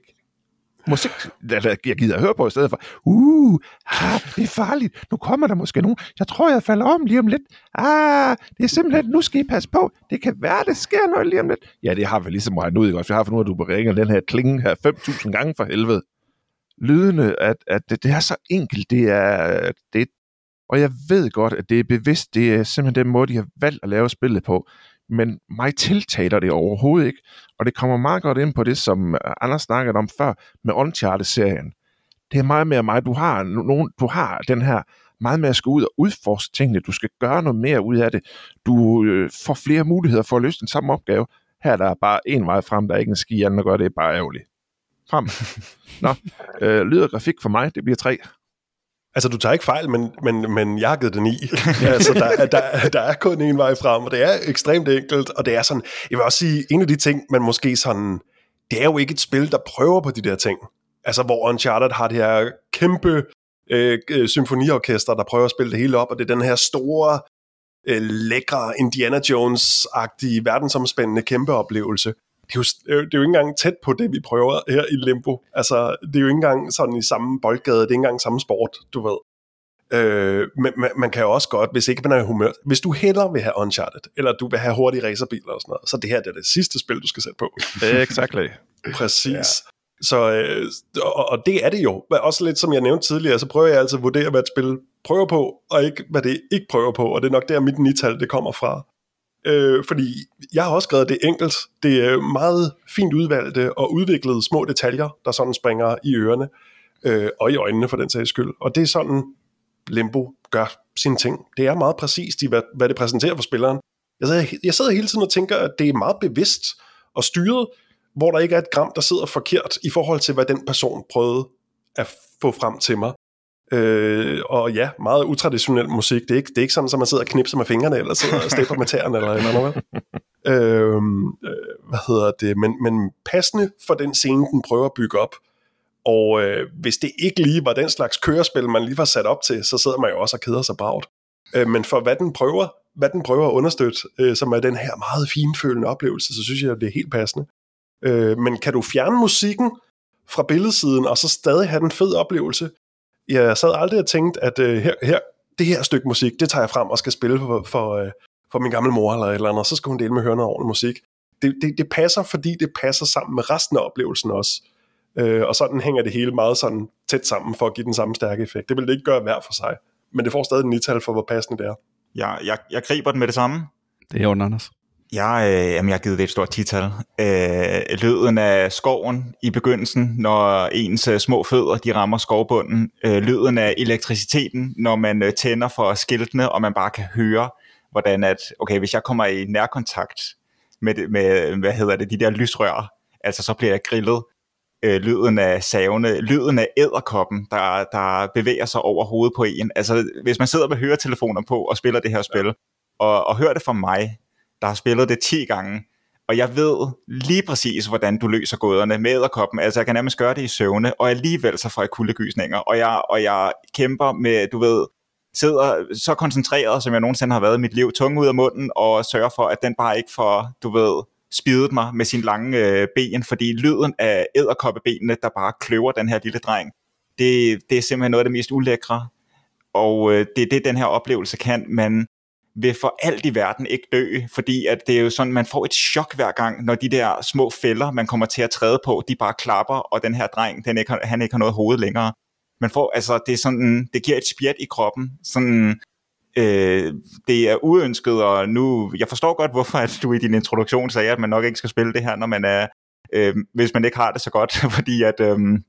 Musik, der- jeg gider at høre på i stedet for, uh, ah, det er farligt, nu kommer der måske nogen, jeg tror, jeg falder om lige om lidt, ah, det er simpelthen, nu skal I passe på, det kan være, det sker noget lige om lidt. Ja, det har vi ligesom regnet ud, ikke også? Vi har fundet ud af, at du ringer den her klinge her 5.000 gange for helvede. Lydene, at, at det, det er så enkelt, det er, det, og jeg ved godt, at det er bevidst, det er simpelthen den måde, de har valgt at lave spillet på, men mig tiltaler det overhovedet ikke, og det kommer meget godt ind på det, som Anders snakkede om før, med Uncharted-serien. Det er meget mere mig, du har, nogen, du har den her meget mere at skulle ud og udforske tingene, du skal gøre noget mere ud af det, du øh, får flere muligheder for at løse den samme opgave. Her er der bare en vej frem, der er ikke en ski anden at gøre, det er bare ærgerligt. Frem. Nå, øh, lyd og grafik for mig, det bliver tre. Altså, du tager ikke fejl, men, men, men jeg har givet den i. altså, der, der, der er kun en vej frem, og det er ekstremt enkelt, og det er sådan, jeg vil også sige, en af de ting, man måske sådan, det er jo ikke et spil, der prøver på de der ting. Altså, hvor Uncharted har det her kæmpe øh, øh symfoniorkester, der prøver at spille det hele op, og det er den her store, øh, lækre Indiana Jones-agtige, verdensomspændende kæmpe oplevelse. Det er, jo, det er jo ikke engang tæt på det, vi prøver her i Limbo. Altså, det er jo ikke engang sådan i samme boldgade, det er ikke engang samme sport, du ved. Øh, men man, man kan jo også godt, hvis ikke man er i humør, hvis du hellere vil have Uncharted, eller du vil have hurtige racerbiler og sådan noget, så det her det er det sidste spil, du skal sætte på. Exactly. Præcis. Ja. Så, øh, og, og det er det jo. Men Også lidt som jeg nævnte tidligere, så prøver jeg altid at vurdere, hvad et spil prøver på, og ikke hvad det ikke prøver på, og det er nok der mit nital det kommer fra. Øh, fordi jeg har også skrevet det enkelt. Det er meget fint udvalgte og udviklede små detaljer, der sådan springer i ørerne, øh, og i øjnene for den sags skyld. Og det er sådan, Limbo gør sine ting. Det er meget præcist i, hvad, hvad det præsenterer for spilleren. Jeg sidder, jeg sidder hele tiden og tænker, at det er meget bevidst og styret, hvor der ikke er et gram, der sidder forkert i forhold til, hvad den person prøvede at få frem til mig. Øh, og ja, meget utraditionel musik. Det er ikke, det er ikke sådan, at man sidder og knipser med fingrene, eller sidder og stepper med tæerne, eller eller noget. Øh, øh, hvad hedder det? Men, men passende for den scene, den prøver at bygge op. Og øh, hvis det ikke lige var den slags kørespil, man lige var sat op til, så sidder man jo også og keder sig bragt. Øh, men for hvad den prøver, hvad den prøver at understøtte, øh, som er den her meget finfølende oplevelse, så synes jeg, at det er helt passende. Øh, men kan du fjerne musikken fra billedsiden, og så stadig have den fed oplevelse? Jeg sad aldrig og tænkte, at øh, her, her, det her stykke musik, det tager jeg frem og skal spille for, for, øh, for min gamle mor eller et eller andet, og så skal hun dele med høre noget ordentlig musik. Det, det, det passer, fordi det passer sammen med resten af oplevelsen også. Øh, og sådan hænger det hele meget sådan tæt sammen for at give den samme stærke effekt. Det vil det ikke gøre hver for sig, men det får stadig en nital for, hvor passende det er. Jeg, jeg, jeg griber den med det samme. Det er jo Anders. Jeg, øh, jamen, jeg har givet det et stort tital. Øh, lyden af skoven i begyndelsen, når ens øh, små fødder de rammer skovbunden. Øh, lyden af elektriciteten, når man øh, tænder for skiltene, og man bare kan høre, hvordan at, okay, hvis jeg kommer i nærkontakt med, med hvad hedder det, de der lysrør, altså så bliver jeg grillet. Øh, lyden af savene, lyden af æderkoppen, der, der bevæger sig over hovedet på en. Altså, hvis man sidder med høretelefoner på og spiller det her spil, og, og hører det fra mig, der har spillet det 10 gange, og jeg ved lige præcis, hvordan du løser gåderne med æderkoppen. Altså, jeg kan nærmest gøre det i søvne, og alligevel så får jeg kuldegysninger, og jeg, og jeg kæmper med, du ved, sidder så koncentreret, som jeg nogensinde har været i mit liv, tunge ud af munden, og sørger for, at den bare ikke får, du ved, spidet mig med sin lange øh, ben, fordi lyden af æderkoppebenene, der bare kløver den her lille dreng, det, det er simpelthen noget af det mest ulækre, og øh, det er det, den her oplevelse kan, men vil for alt i verden ikke dø, fordi at det er jo sådan, man får et chok hver gang, når de der små fælder, man kommer til at træde på, de bare klapper, og den her dreng, den ikke, han ikke har noget hoved længere. Man får, altså, det er sådan, det giver et spjæt i kroppen, sådan, øh, det er uønsket, og nu, jeg forstår godt, hvorfor at du i din introduktion sagde, at man nok ikke skal spille det her, når man er, øh, hvis man ikke har det så godt, fordi at øhm, øh,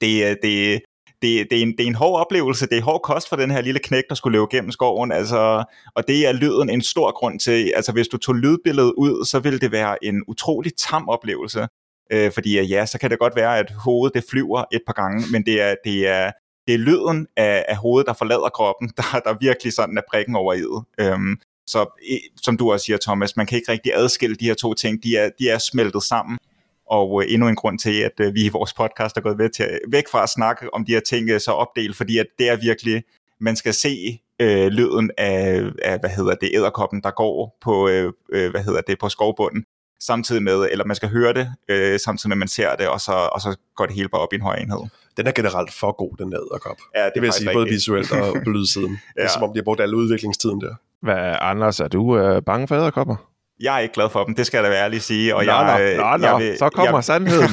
det, det, det, det, er en, det er en hård oplevelse, det er hård kost for den her lille knæk, der skulle løbe gennem skoven, altså, og det er lyden en stor grund til, altså hvis du tog lydbilledet ud, så ville det være en utrolig tam oplevelse, øh, fordi ja, så kan det godt være, at hovedet det flyver et par gange, men det er, det er, det er lyden af, af hovedet, der forlader kroppen, der, der virkelig sådan er prikken over i øhm, så som du også siger, Thomas, man kan ikke rigtig adskille de her to ting, de er, de er smeltet sammen, og øh, endnu en grund til, at øh, vi i vores podcast er gået væk, til, væk fra at snakke om de her ting øh, så opdelt, fordi at det er virkelig, man skal se øh, lyden af, af, hvad hedder det, æderkoppen, der går på, øh, øh, hvad hedder det, på skovbunden, samtidig med, eller man skal høre det, øh, samtidig med, at man ser det, og så, og så går det hele bare op i en høj enhed. Den er generelt for god, den æderkop. Ja, det, det vil jeg sige, rigtig. både visuelt og på lydsiden. ja. Det er som om, de har brugt alle udviklingstiden der. Hvad, Anders, er du øh, bange for æderkopper? Jeg er ikke glad for dem, det skal jeg da være ærlig sige. Og nå, jeg, nå, nå, jeg vil, så kommer jeg, sandheden.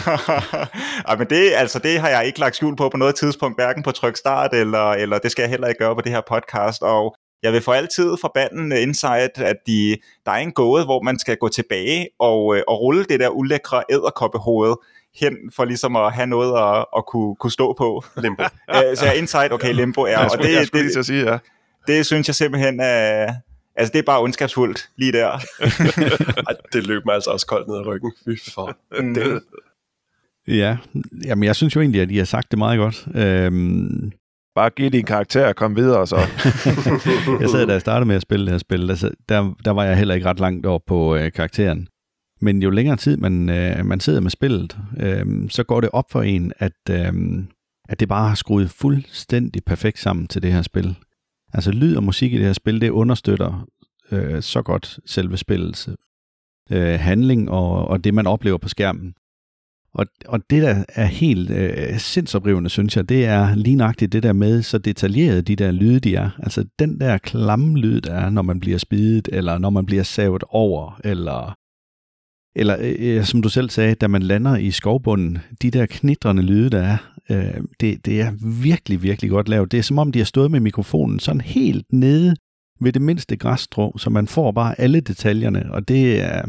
ja, men det, altså, det har jeg ikke lagt skjul på på noget tidspunkt, hverken på tryk start, eller, eller det skal jeg heller ikke gøre på det her podcast. Og jeg vil for altid forbande Insight, at de, der er en gåde, hvor man skal gå tilbage og, øh, og rulle det der ulækre æderkoppehoved hen for ligesom at have noget at, at kunne, kunne stå på. Limbo. så jeg Insight, okay, limbo er. og det, det, det, sige, ja. det synes jeg simpelthen er, Altså, det er bare ondskabsfuldt lige der. Ej, det løb mig altså også koldt ned ad ryggen. Fy for mm. det. Ja, jamen jeg synes jo egentlig, at I har sagt det meget godt. Øhm, bare giv din karakter og kom videre så. jeg sad, da jeg startede med at spille det her spil, der, der, der var jeg heller ikke ret langt over på øh, karakteren. Men jo længere tid man, øh, man sidder med spillet, øh, så går det op for en, at, øh, at det bare har skruet fuldstændig perfekt sammen til det her spil. Altså lyd og musik i det her spil, det understøtter øh, så godt selve spillets øh, handling og, og det, man oplever på skærmen. Og, og det, der er helt øh, sindsoprivende, synes jeg, det er lige nøjagtigt det der med, så detaljeret de der lyde, de er. Altså den der klamme lyd, der er, når man bliver spidet, eller når man bliver savet over, eller, eller øh, øh som du selv sagde, da man lander i skovbunden, de der knitrende lyde, der er, øh, det, det er virkelig, virkelig godt lavet. Det er som om, de har stået med mikrofonen sådan helt nede ved det mindste græsstrå, så man får bare alle detaljerne, og det er,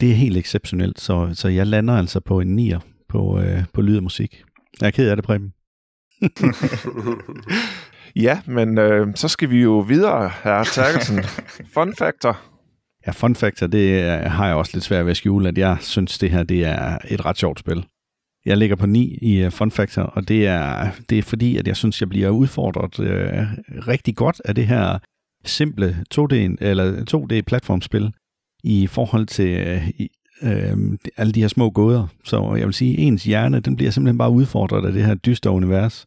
det er helt exceptionelt, så, så jeg lander altså på en nier på, øh, på lyd og musik. Jeg er ked af det, Preben. ja, men øh, så skal vi jo videre, herre Terkelsen. Fun factor. Ja, fun factor, det har jeg også lidt svært ved at skjule, at jeg synes, det her det er et ret sjovt spil. Jeg ligger på 9 i øh, Fun Factor, og det er, det er fordi, at jeg synes, jeg bliver udfordret øh, rigtig godt af det her simple 2D, eller 2D-platformspil i forhold til øh, øh, alle de her små gåder. Så jeg vil sige, ens hjerne, den bliver simpelthen bare udfordret af det her dystre univers.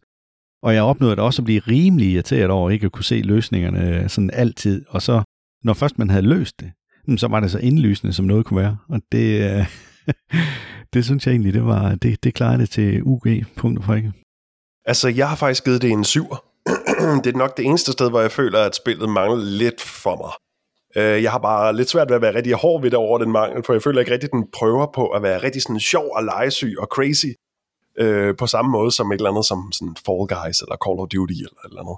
Og jeg opnåede da også at blive rimelig irriteret over ikke at kunne se løsningerne øh, sådan altid. Og så, når først man havde løst det, så var det så indlysende, som noget kunne være. Og det, øh, det synes jeg egentlig, det var det, det klarede det til UG, punkt og Altså, jeg har faktisk givet det en syv. det er nok det eneste sted, hvor jeg føler, at spillet mangler lidt for mig. Øh, jeg har bare lidt svært ved at være rigtig hård ved det over den mangel, for jeg føler ikke rigtig, at den prøver på at være rigtig sådan sjov og legesyg og crazy, øh, på samme måde som et eller andet som sådan Fall Guys eller Call of Duty eller et eller andet.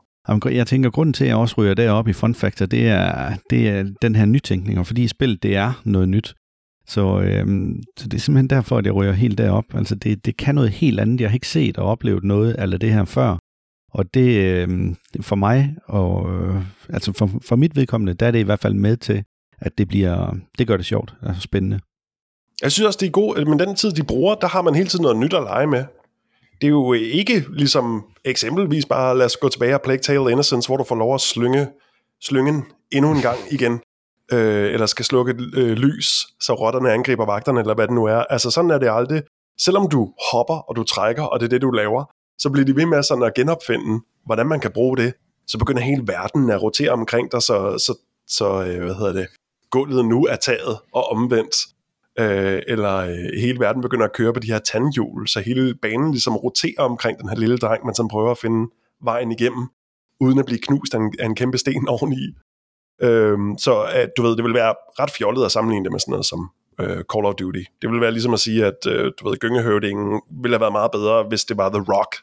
Jeg tænker, grunden til, at jeg også ryger derop i Fun Factor, det er, det er den her nytænkning, og fordi spillet det er noget nyt. Så, øhm, så det er simpelthen derfor, at jeg ryger helt derop. Altså det, det kan noget helt andet. Jeg har ikke set og oplevet noget af det her før. Og det øhm, for mig, og øh, altså for, for mit vedkommende, der er det i hvert fald med til, at det bliver, det gør det sjovt, altså spændende. Jeg synes også, det er godt, men den tid, de bruger, der har man hele tiden noget nyt at lege med. Det er jo øh, ikke ligesom eksempelvis bare, lad os gå tilbage og Plague Tale Innocence, hvor du får lov at slynge slyngen endnu en gang igen øh, eller skal slukke øh, lys, så rotterne angriber vagterne, eller hvad det nu er. Altså sådan er det aldrig. Selvom du hopper, og du trækker, og det er det, du laver, så bliver de ved med sådan at genopfinde, hvordan man kan bruge det. Så begynder hele verden at rotere omkring dig, så, så, så øh, hvad hedder det, gulvet nu er taget og omvendt. Øh, eller øh, hele verden begynder at køre på de her tandhjul, så hele banen ligesom roterer omkring den her lille dreng, man som prøver at finde vejen igennem, uden at blive knust af en, af en kæmpe sten oveni. Øhm, så at, du ved, det vil være ret fjollet at sammenligne det med sådan noget som øh, Call of Duty. Det vil være ligesom at sige, at øh, du ved, gyngehøvdingen ville have været meget bedre, hvis det var The Rock,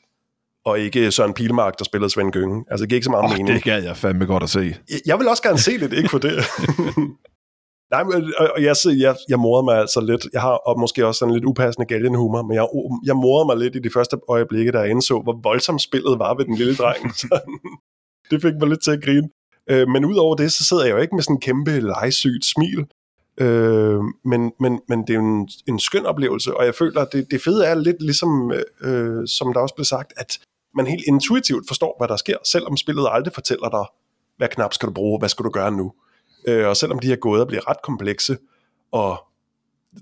og ikke Søren Pilmark, der spillede Svend Gynge. Altså, det giver ikke så meget oh, mening. det gad jeg fandme godt at se. Jeg, jeg vil også gerne se det, ikke for det. Nej, men, og jeg, jeg, jeg morder mig altså lidt. Jeg har og måske også sådan lidt upassende galgenhumor, men jeg, jeg morder mig lidt i de første øjeblikke, da jeg indså, hvor voldsomt spillet var ved den lille dreng. Så, det fik mig lidt til at grine. Øh, men udover det, så sidder jeg jo ikke med sådan en kæmpe legesygt smil. Øh, men, men, men det er jo en, en skøn oplevelse, og jeg føler, at det, det fede er lidt ligesom, øh, som der også blev sagt, at man helt intuitivt forstår, hvad der sker, selvom spillet aldrig fortæller dig, hvad knap skal du bruge, hvad skal du gøre nu. Øh, og selvom de her gåder bliver ret komplekse og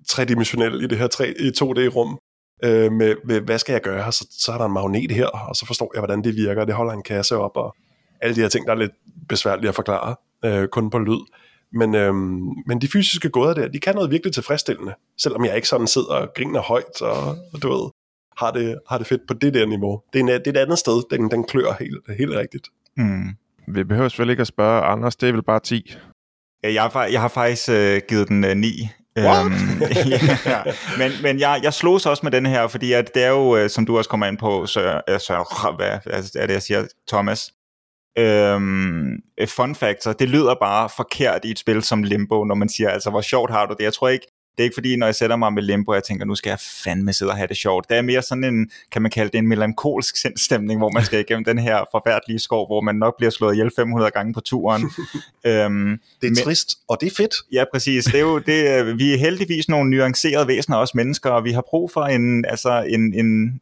tredimensionelle i det her 3, i 2D-rum, øh, med, med, hvad skal jeg gøre, så, så er der en magnet her, og så forstår jeg, hvordan det virker, det holder en kasse op, og alle de her ting, der er lidt besværlige at forklare, øh, kun på lyd. Men, øhm, men de fysiske gåder der, de kan noget virkelig tilfredsstillende, selvom jeg ikke sådan sidder og griner højt, og, og du ved, har det, har det fedt på det der niveau. Det er, en, det er et andet sted, den, den klør helt, helt rigtigt. Mm. Vi behøver selvfølgelig ikke at spørge Anders, det er vel bare 10? Jeg har, jeg har faktisk øh, givet den øh, 9. What? Øhm, ja, men men jeg, jeg slog så også med den her, fordi at det er jo, øh, som du også kommer ind på, så, øh, så hvad er det, jeg siger, Thomas, øhm, fun factor, det lyder bare forkert i et spil som Limbo, når man siger, altså hvor sjovt har du det? Jeg tror ikke, det er ikke fordi, når jeg sætter mig med limbo, jeg tænker, nu skal jeg fandme sidde og have det sjovt. Det er mere sådan en, kan man kalde det en melankolsk sindstemning, hvor man skal igennem den her forfærdelige skov, hvor man nok bliver slået ihjel 500 gange på turen. øhm, det er men, trist, og det er fedt. Ja, præcis. Det er jo, det, vi er heldigvis nogle nuancerede væsener, også mennesker, og vi har brug for en, altså en, en,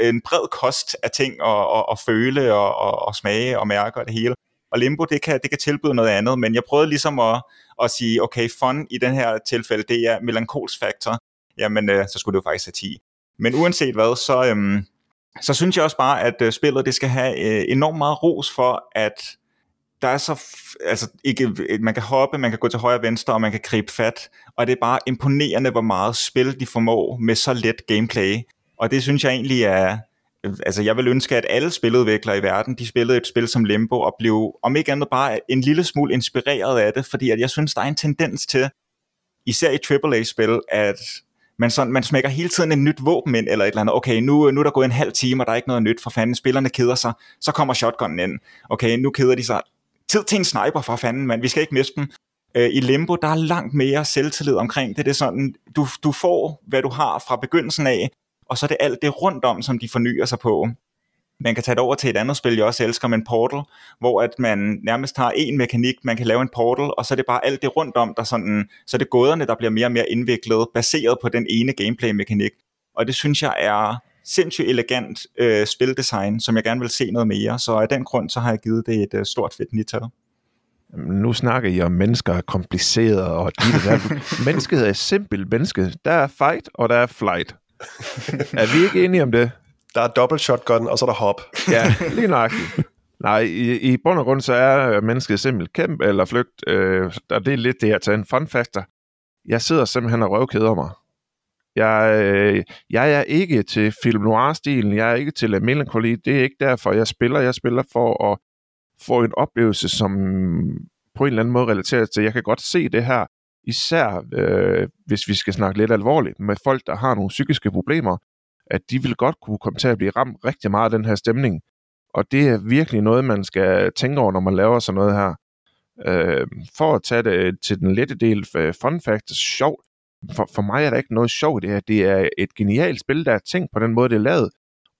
en bred kost af ting at, at, at føle og, og, og smage og mærke og det hele. Og Limbo, det kan, det kan tilbyde noget andet, men jeg prøvede ligesom at, og sige, okay, fun i den her tilfælde, det er melankols faktor, jamen øh, så skulle det jo faktisk have 10. Men uanset hvad, så, øhm, så synes jeg også bare, at øh, spillet det skal have øh, enormt meget ros for, at der er så, altså ikke, øh, man kan hoppe, man kan gå til højre og venstre, og man kan gribe fat, og det er bare imponerende, hvor meget spil de formår med så let gameplay. Og det synes jeg egentlig er, altså jeg vil ønske, at alle spiludviklere i verden, de spillede et spil som Limbo, og blev om ikke andet bare en lille smule inspireret af det, fordi at jeg synes, der er en tendens til, især i AAA-spil, at man, sådan, man smækker hele tiden et nyt våben ind, eller et eller andet. Okay, nu, nu er der gået en halv time, og der er ikke noget nyt, for fanden, spillerne keder sig. Så kommer shotgunen ind. Okay, nu keder de sig. Tid til en sniper, for fanden, men Vi skal ikke miste dem. Øh, I Limbo, der er langt mere selvtillid omkring det. Det er sådan, du, du får, hvad du har fra begyndelsen af, og så er det alt det rundt om, som de fornyer sig på. Man kan tage det over til et andet spil, jeg også elsker, men Portal, hvor at man nærmest har en mekanik, man kan lave en portal, og så er det bare alt det rundt om, der sådan, så er det gåderne, der bliver mere og mere indviklet, baseret på den ene gameplay-mekanik. Og det synes jeg er sindssygt elegant øh, spildesign, som jeg gerne vil se noget mere, så af den grund, så har jeg givet det et øh, stort fedt nital. Nu snakker I om mennesker er komplicerede, og de der. Mennesket er simpelt menneske. Der er fight, og der er flight. Er vi ikke enige om det? Der er dobbelt shotgun, og så er der hop. ja, lige nøjagtigt. Nej, i, i bund og grund så er mennesket simpelt kæmpe eller flygt, øh, og det er lidt det her til en fun factor. Jeg sidder simpelthen og røvkeder mig. Jeg, øh, jeg er ikke til film noir-stilen, jeg er ikke til melankoli, det er ikke derfor, jeg spiller. Jeg spiller for at få en oplevelse, som på en eller anden måde relaterer til, jeg kan godt se det her, især øh, hvis vi skal snakke lidt alvorligt med folk, der har nogle psykiske problemer, at de vil godt kunne komme til at blive ramt rigtig meget af den her stemning. Og det er virkelig noget, man skal tænke over, når man laver sådan noget her. Øh, for at tage det til den lette del, øh, fun fact sjov. For, for mig er der ikke noget sjovt i det her. Det er et genialt spil, der er tænkt på den måde, det er lavet.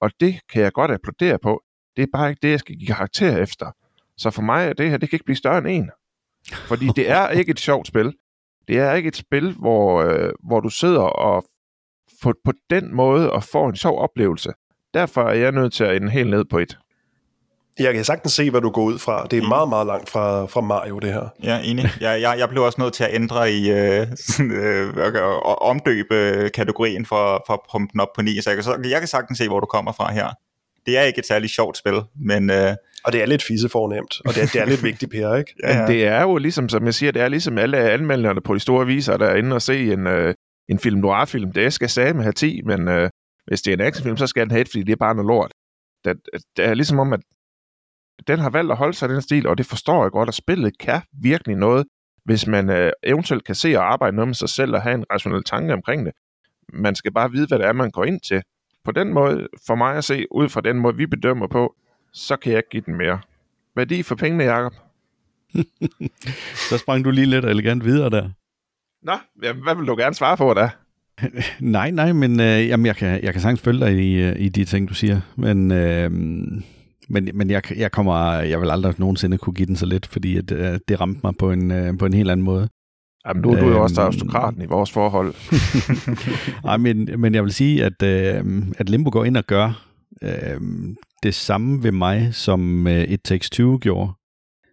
Og det kan jeg godt applaudere på. Det er bare ikke det, jeg skal give karakter efter. Så for mig er det her, det kan ikke blive større end en. Fordi det er ikke et sjovt spil. Det er ikke et spil, hvor, øh, hvor du sidder og på, på den måde og får en sjov oplevelse. Derfor er jeg nødt til at ende helt ned på et. Jeg kan sagtens se, hvad du går ud fra. Det er meget, meget langt fra, fra Mario, det her. Ja, enig. Jeg, jeg, jeg blev også nødt til at ændre i øh, øh, og omdøbe kategorien for, for at pumpe den op på 9, så jeg kan, jeg kan sagtens se, hvor du kommer fra her. Det er ikke et særligt sjovt spil, men... Øh, og det er lidt fornemt, og det er, det er lidt vigtigt, Per, ikke? ja, ja. Det er jo ligesom, som jeg siger, det er ligesom alle anmelderne på de store viser, der er inde og se en, øh, en film noir-film. Det skal sige have 10, men øh, hvis det er en actionfilm, så skal den have et, fordi det er bare noget lort. Det, det er ligesom om, at den har valgt at holde sig i den stil, og det forstår jeg godt, at spillet kan virkelig noget, hvis man øh, eventuelt kan se og arbejde noget med sig selv og have en rationel tanke omkring det. Man skal bare vide, hvad det er, man går ind til. På den måde, for mig at se, ud fra den måde, vi bedømmer på, så kan jeg ikke give den mere. Værdi for pengene, Jacob? så sprang du lige lidt elegant videre der. Nå, jamen, hvad vil du gerne svare på da? nej, nej, men øh, jamen, jeg, kan, jeg kan sagtens følge dig i, øh, i de ting, du siger. Men, øh, men, men jeg, jeg, kommer, jeg vil aldrig nogensinde kunne give den så lidt, fordi at, øh, det ramte mig på en, øh, på en helt anden måde. Jamen, du, du er jo også der øhm. aristokraten i vores forhold. Nej, men, men jeg vil sige, at, øh, at Limbo går ind og gør øh, det samme ved mig, som øh, It Takes Two gjorde,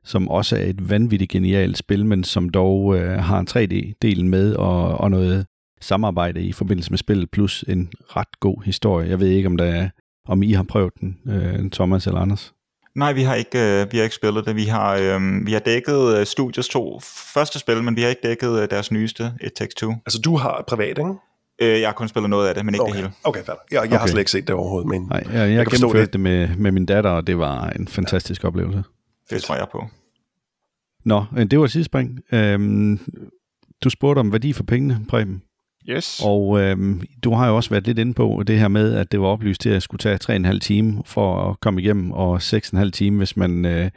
som også er et vanvittigt genialt spil, men som dog øh, har en 3D-delen med og, og noget samarbejde i forbindelse med spillet, plus en ret god historie. Jeg ved ikke, om, der er, om I har prøvet den, øh, Thomas eller Anders? Nej, vi har ikke, øh, vi har ikke spillet det. Vi har, øh, vi har dækket øh, Studios to første spil, men vi har ikke dækket øh, deres nyeste, It Takes Two. Altså, du har privat, ikke? Øh, jeg har kun spillet noget af det, men ikke okay. det hele. Okay, fair. Jeg, jeg okay. har slet ikke set det overhovedet, men Nej, jeg, jeg, jeg gennemførte det. det med, med min datter, og det var en fantastisk ja. oplevelse. Det tror jeg på. Nå, det var et sidespring. Øhm, du spurgte om værdi for pengene, Preben. Yes. Og øhm, du har jo også været lidt inde på det her med, at det var oplyst til at skulle tage 3,5 time for at komme igennem, og 6,5 time, hvis man øh,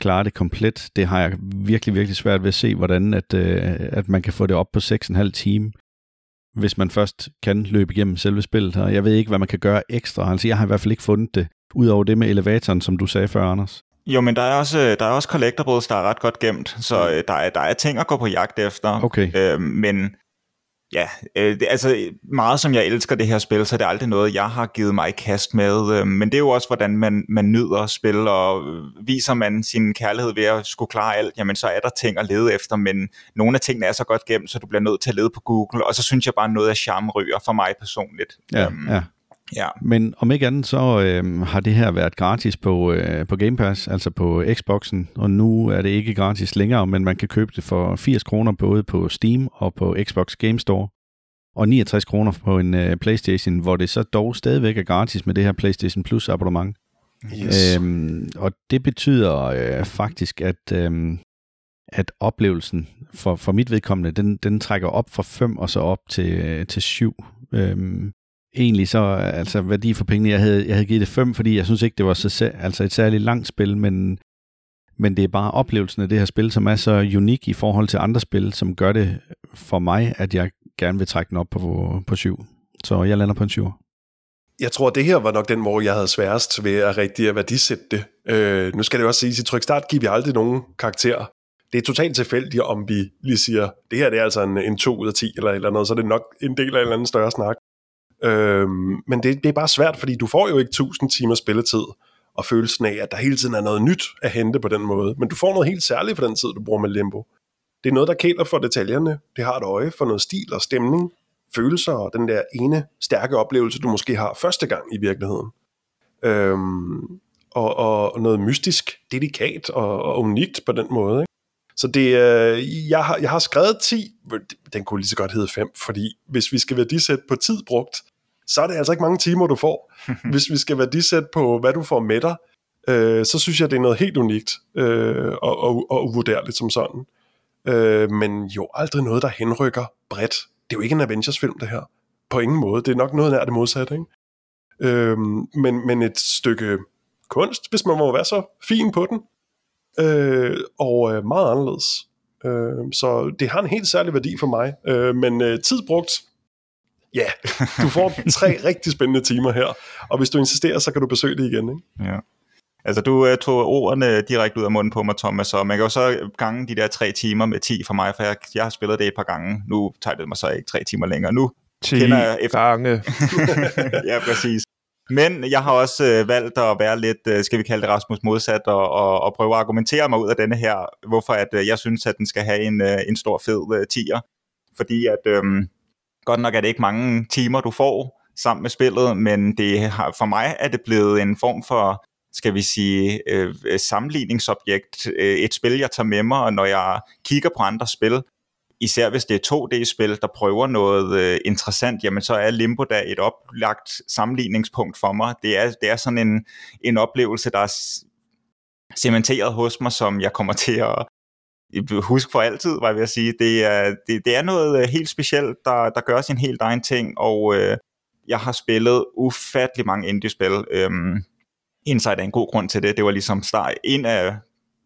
klarer det komplet. Det har jeg virkelig, virkelig svært ved at se, hvordan at, øh, at man kan få det op på 6,5 time, hvis man først kan løbe igennem selve spillet. Og jeg ved ikke, hvad man kan gøre ekstra. Altså, jeg har i hvert fald ikke fundet det, udover det med elevatoren, som du sagde før, Anders. Jo, men der er også, der er også collectibles, der er ret godt gemt, så øh, der, er, der er ting at gå på jagt efter. Okay. Øh, men Ja, øh, det, altså meget som jeg elsker det her spil, så er det aldrig noget, jeg har givet mig i kast med. Øh, men det er jo også, hvordan man, man nyder at spille, og øh, viser man sin kærlighed ved at skulle klare alt, jamen så er der ting at lede efter, men nogle af tingene er så godt gemt, så du bliver nødt til at lede på Google, og så synes jeg bare, noget af charme ryger for mig personligt. Ja, um, ja. Ja. Men om ikke andet, så øh, har det her været gratis på, øh, på Game Pass, altså på Xboxen, og nu er det ikke gratis længere, men man kan købe det for 80 kroner både på Steam og på Xbox Game Store, og 69 kroner på en øh, Playstation, hvor det så dog stadigvæk er gratis med det her Playstation Plus abonnement. Yes. Øhm, og det betyder øh, faktisk, at, øh, at oplevelsen for, for mit vedkommende, den, den trækker op fra 5 og så op til, til 7. Øhm, egentlig så, altså værdi for pengene, jeg havde, jeg havde givet det 5, fordi jeg synes ikke, det var så, altså et særligt langt spil, men, men det er bare oplevelsen af det her spil, som er så unik i forhold til andre spil, som gør det for mig, at jeg gerne vil trække den op på, på 7. Så jeg lander på en 7. Jeg tror, det her var nok den, hvor jeg havde sværest ved at rigtig at værdisætte det. Øh, nu skal det også sige, at i Tryk Start giver vi aldrig nogen karakter. Det er totalt tilfældigt, om vi lige siger, det her det er altså en, en 2 ud af 10 eller eller noget, så er det nok en del af en eller anden større snak. Øhm, men det, det er bare svært, fordi du får jo ikke 1000 timer spilletid, og følelsen af, at der hele tiden er noget nyt at hente på den måde. Men du får noget helt særligt for den tid, du bruger med Limbo. Det er noget, der kæler for detaljerne. Det har et øje for noget stil og stemning, følelser og den der ene stærke oplevelse, du måske har første gang i virkeligheden. Øhm, og, og noget mystisk, delikat og, og unikt på den måde. Ikke? Så det, øh, jeg, har, jeg har skrevet 10, den kunne lige så godt hedde 5, fordi hvis vi skal værdisætte på tid brugt, så er det altså ikke mange timer, du får. hvis vi skal værdisætte på, hvad du får med dig, øh, så synes jeg, det er noget helt unikt øh, og, og, og uvurderligt som sådan. Øh, men jo aldrig noget, der henrykker bredt. Det er jo ikke en Avengers-film, det her. På ingen måde. Det er nok noget nær det modsatte, ikke? Øh, men, men et stykke kunst, hvis man må være så fin på den, øh, og øh, meget anderledes. Øh, så det har en helt særlig værdi for mig. Øh, men øh, tid brugt, ja, yeah, du får tre rigtig spændende timer her, og hvis du insisterer, så kan du besøge det igen. Ikke? Ja. Altså, du uh, tog ordene direkte ud af munden på mig, Thomas, og man kan jo så gange de der tre timer med 10 for mig, for jeg, jeg har spillet det et par gange. Nu tager det mig så ikke tre timer længere. Nu 10 kender jeg efter... gange. ja, præcis. Men jeg har også øh, valgt at være lidt, øh, skal vi kalde det Rasmus modsat, og, og, og prøve at argumentere mig ud af denne her, hvorfor at øh, jeg synes, at den skal have en, øh, en stor fed øh, tier. Fordi at, øh, godt nok er det ikke mange timer, du får sammen med spillet, men det har, for mig er det blevet en form for skal vi sige, øh, øh sammenligningsobjekt, øh, et spil, jeg tager med mig, og når jeg kigger på andre spil, især hvis det er 2D-spil, der prøver noget øh, interessant, jamen så er Limbo da et oplagt sammenligningspunkt for mig. Det er, det er sådan en, en oplevelse, der er cementeret hos mig, som jeg kommer til at huske for altid, var jeg ved at sige. Det er, det, det er noget øh, helt specielt, der, der gør sin helt egen ting, og øh, jeg har spillet ufattelig mange indie-spil. Øhm, Inside er en god grund til det. Det var ligesom start, en af,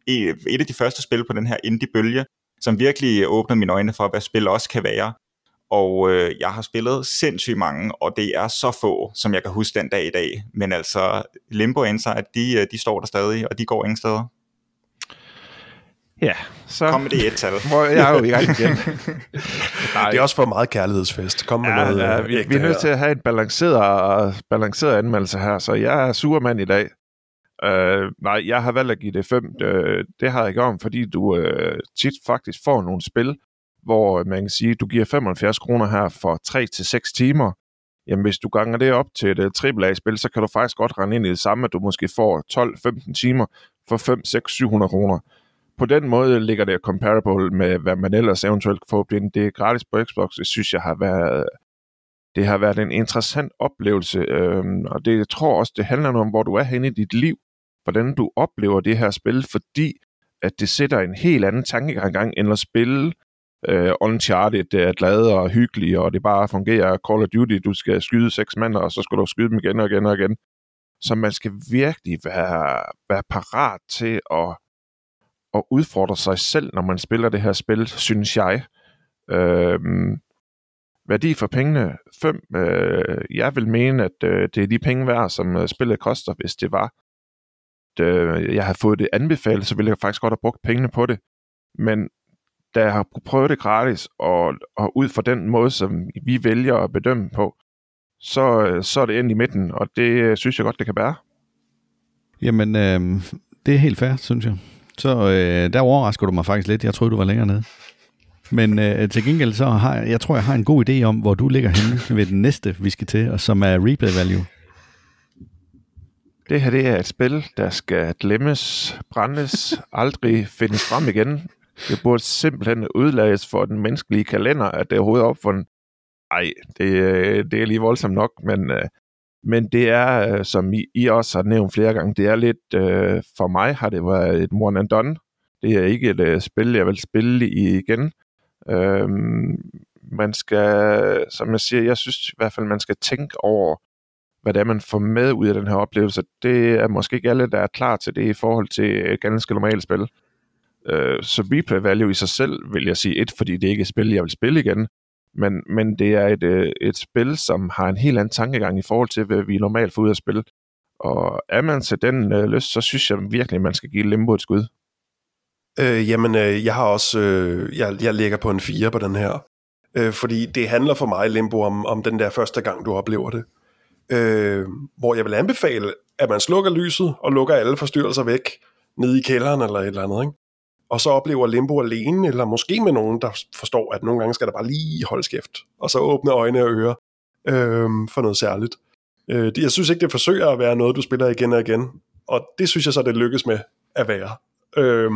e, et af de første spil på den her indie-bølge, som virkelig åbnede mine øjne for, hvad spil også kan være. Og øh, jeg har spillet sindssygt mange, og det er så få, som jeg kan huske den dag i dag. Men altså, Limbo Inside, de, øh, de står der stadig, og de går ingen steder. Ja, så... Kom med det et tal. Hvor jeg er jo i gang igen. Nej. Det er også for meget kærlighedsfest. Kom med ja, noget ja, øh, vi, vi er nødt til at have en balanceret, balanceret anmeldelse her, så jeg er surmand i dag. Uh, nej, jeg har valgt at give det 5. Uh, det har jeg gjort, fordi du uh, tit faktisk får nogle spil, hvor man kan sige, du giver 75 kroner her for 3 til 6 timer. Jamen, hvis du ganger det op til et AAA-spil, så kan du faktisk godt rende ind i det samme, at du måske får 12-15 timer for 5, 6, 700 kroner. På den måde ligger det comparable med, hvad man ellers eventuelt kan få. Det er gratis på Xbox, det synes jeg har været, det har været en interessant oplevelse. Øhm, og det jeg tror også, det handler om, hvor du er henne i dit liv, hvordan du oplever det her spil, fordi at det sætter en helt anden tankegang end at spille øh, Uncharted, det er glad og hyggeligt, og det bare fungerer. Call of Duty, du skal skyde seks mand, og så skal du skyde dem igen og igen og igen. Så man skal virkelig være, være parat til at, at udfordre sig selv, når man spiller det her spil, synes jeg. Øh, værdi for pengene 5. Øh, jeg vil mene, at øh, det er de penge værd, som øh, spillet koster, hvis det var. At, øh, jeg har fået det anbefalet, så ville jeg faktisk godt have brugt pengene på det. Men da jeg har prøvet det gratis, og, og ud fra den måde, som vi vælger at bedømme på, så, øh, så er det ind i midten, og det øh, synes jeg godt, det kan bære. Jamen, øh, det er helt fair, synes jeg. Så øh, der overrasker du mig faktisk lidt. Jeg troede, du var længere nede. Men øh, til gengæld så har jeg, jeg tror, jeg har en god idé om, hvor du ligger henne ved den næste, vi skal til, og som er replay value. Det her det er et spil, der skal glemmes, brændes, aldrig findes frem igen. Det burde simpelthen udlades for den menneskelige kalender, at det er overhovedet opfundet. Ej, det, det er lige voldsomt nok, men, øh, men det er, øh, som I, I også har nævnt flere gange, det er lidt, øh, for mig har det været et one and done. Det er ikke et øh, spil, jeg vil spille i igen. Øh, man skal, som jeg siger, jeg synes i hvert fald, man skal tænke over, hvad det er, man får med ud af den her oplevelse. Det er måske ikke alle, der er klar til det i forhold til et ganske normalt spil. Øh, så replay value i sig selv vil jeg sige et, fordi det ikke er et spil, jeg vil spille igen, men, men det er et, øh, et spil, som har en helt anden tankegang i forhold til, hvad vi normalt får ud af spil. Og er man til den øh, lyst, så synes jeg virkelig, man skal give Limbo et skud. Øh, jamen, øh, jeg har også, øh, jeg, jeg ligger på en 4 på den her. Øh, fordi det handler for mig, Limbo, om, om den der første gang, du oplever det. Øh, hvor jeg vil anbefale, at man slukker lyset og lukker alle forstyrrelser væk, nede i kælderen eller et eller andet, ikke? Og så oplever Limbo alene, eller måske med nogen, der forstår, at nogle gange skal der bare lige holde skæft, og så åbne øjne og ører øh, for noget særligt. Øh, det, jeg synes ikke, det forsøger at være noget, du spiller igen og igen, og det synes jeg så, det lykkes med at være. Øh,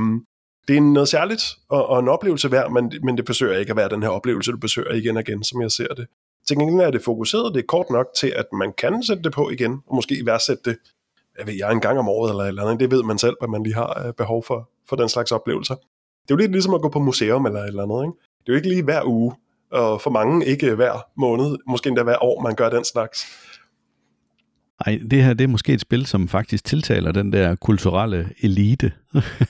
det er noget særligt og, og en oplevelse værd, men, men det forsøger ikke at være den her oplevelse, du besøger igen og igen, som jeg ser det. Til gengæld er det fokuseret, det er kort nok til, at man kan sætte det på igen, og måske værdsætte det, jeg ved jeg, en gang om året eller et eller andet. Det ved man selv, hvad man lige har øh, behov for, for den slags oplevelser. Det er jo lidt ligesom at gå på museum eller et eller andet. Ikke? Det er jo ikke lige hver uge, og for mange ikke hver måned, måske endda hver år, man gør den slags. Ej, det her det er måske et spil, som faktisk tiltaler den der kulturelle elite,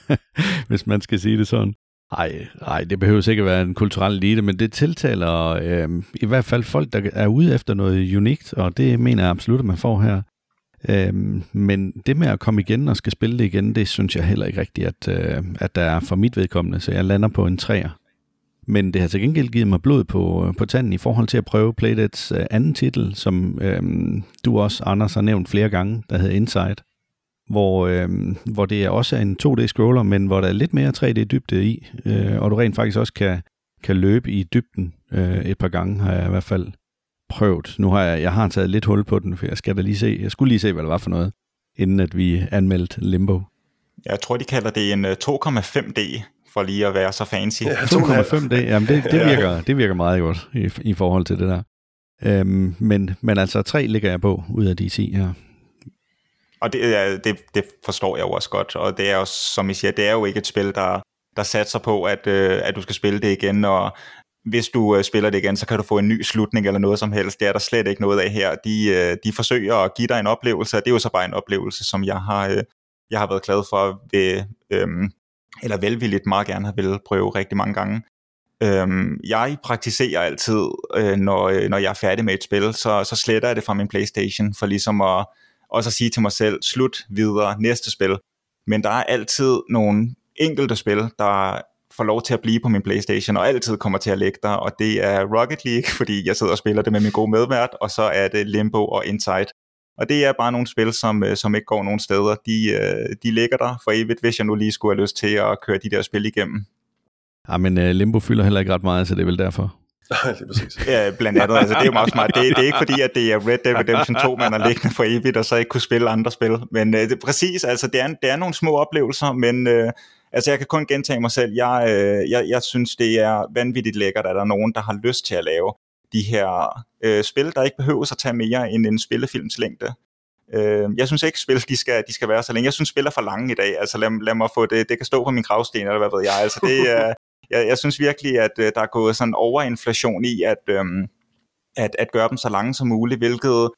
hvis man skal sige det sådan. Ej, ej, det behøver sikkert være en kulturel elite, men det tiltaler øh, i hvert fald folk, der er ude efter noget unikt, og det mener jeg absolut, at man får her. Øh, men det med at komme igen og skal spille det igen, det synes jeg heller ikke rigtigt, at, øh, at der er for mit vedkommende, så jeg lander på en træer. Men det har til gengæld givet mig blod på, øh, på tanden i forhold til at prøve Playdeads øh, anden titel, som øh, du også, Anders, har nævnt flere gange, der hedder Inside. Hvor, øh, hvor det er også en 2D-scroller, men hvor der er lidt mere 3D-dybde i, øh, og du rent faktisk også kan, kan løbe i dybden øh, et par gange, har jeg i hvert fald prøvet. Nu har jeg, jeg har taget lidt hul på den, for jeg skal da lige se, jeg skulle lige se, hvad det var for noget, inden at vi anmeldte Limbo. Jeg tror, de kalder det en 2,5D, for lige at være så fancy. Ja, 2,5D, jamen det, det, virker, det virker meget godt i, i forhold til det der. Øhm, men, men altså 3 ligger jeg på ud af de 10 her. Og det, er- det, det forstår jeg jo også godt, og det er jo, som I siger, det er jo ikke et spil, der, der satser på, at, øh, at du skal spille det igen, og hvis du øh, spiller det igen, så kan du få en ny slutning eller noget som helst. Det er der slet ikke noget af her. De, øh, de forsøger at give dig en oplevelse, og det er jo så bare en oplevelse, som jeg har, øh, jeg har været glad for, ved, øh, eller velvilligt meget gerne har vil prøve rigtig mange gange. Øhm, jeg praktiserer altid, øh, når, øh, når jeg er færdig med et spil, så, så sletter jeg det fra min Playstation, for ligesom at også at sige til mig selv, slut, videre, næste spil. Men der er altid nogle enkelte spil, der får lov til at blive på min Playstation, og altid kommer til at ligge der, og det er Rocket League, fordi jeg sidder og spiller det med min gode medvært, og så er det Limbo og Inside. Og det er bare nogle spil, som, øh, som ikke går nogen steder. De, øh, de ligger der for evigt, hvis jeg nu lige skulle have lyst til at køre de der spil igennem. Ja, men uh, Limbo fylder heller ikke ret meget, så det er vel derfor. Nej, præcis. Ja, blandt andet. Altså, det er jo meget smart. Det, det er ikke fordi, at det er Red Dead Redemption 2, man har liggende for evigt, og så ikke kunne spille andre spil. Men uh, det, præcis, altså, det er, det er nogle små oplevelser, men uh, altså, jeg kan kun gentage mig selv. Jeg, uh, jeg, jeg synes, det er vanvittigt lækkert, at der er nogen, der har lyst til at lave de her uh, spil, der ikke behøver at tage mere end en spillefilms længde. Uh, jeg synes ikke, spil de skal, de skal være så længe. Jeg synes, spil er for lange i dag. Altså, lad, lad mig få det. Det kan stå på min gravsten, eller hvad ved jeg. Altså, det er... jeg, jeg synes virkelig, at øh, der er gået sådan overinflation i at, øhm, at, at gøre dem så lange som muligt, hvilket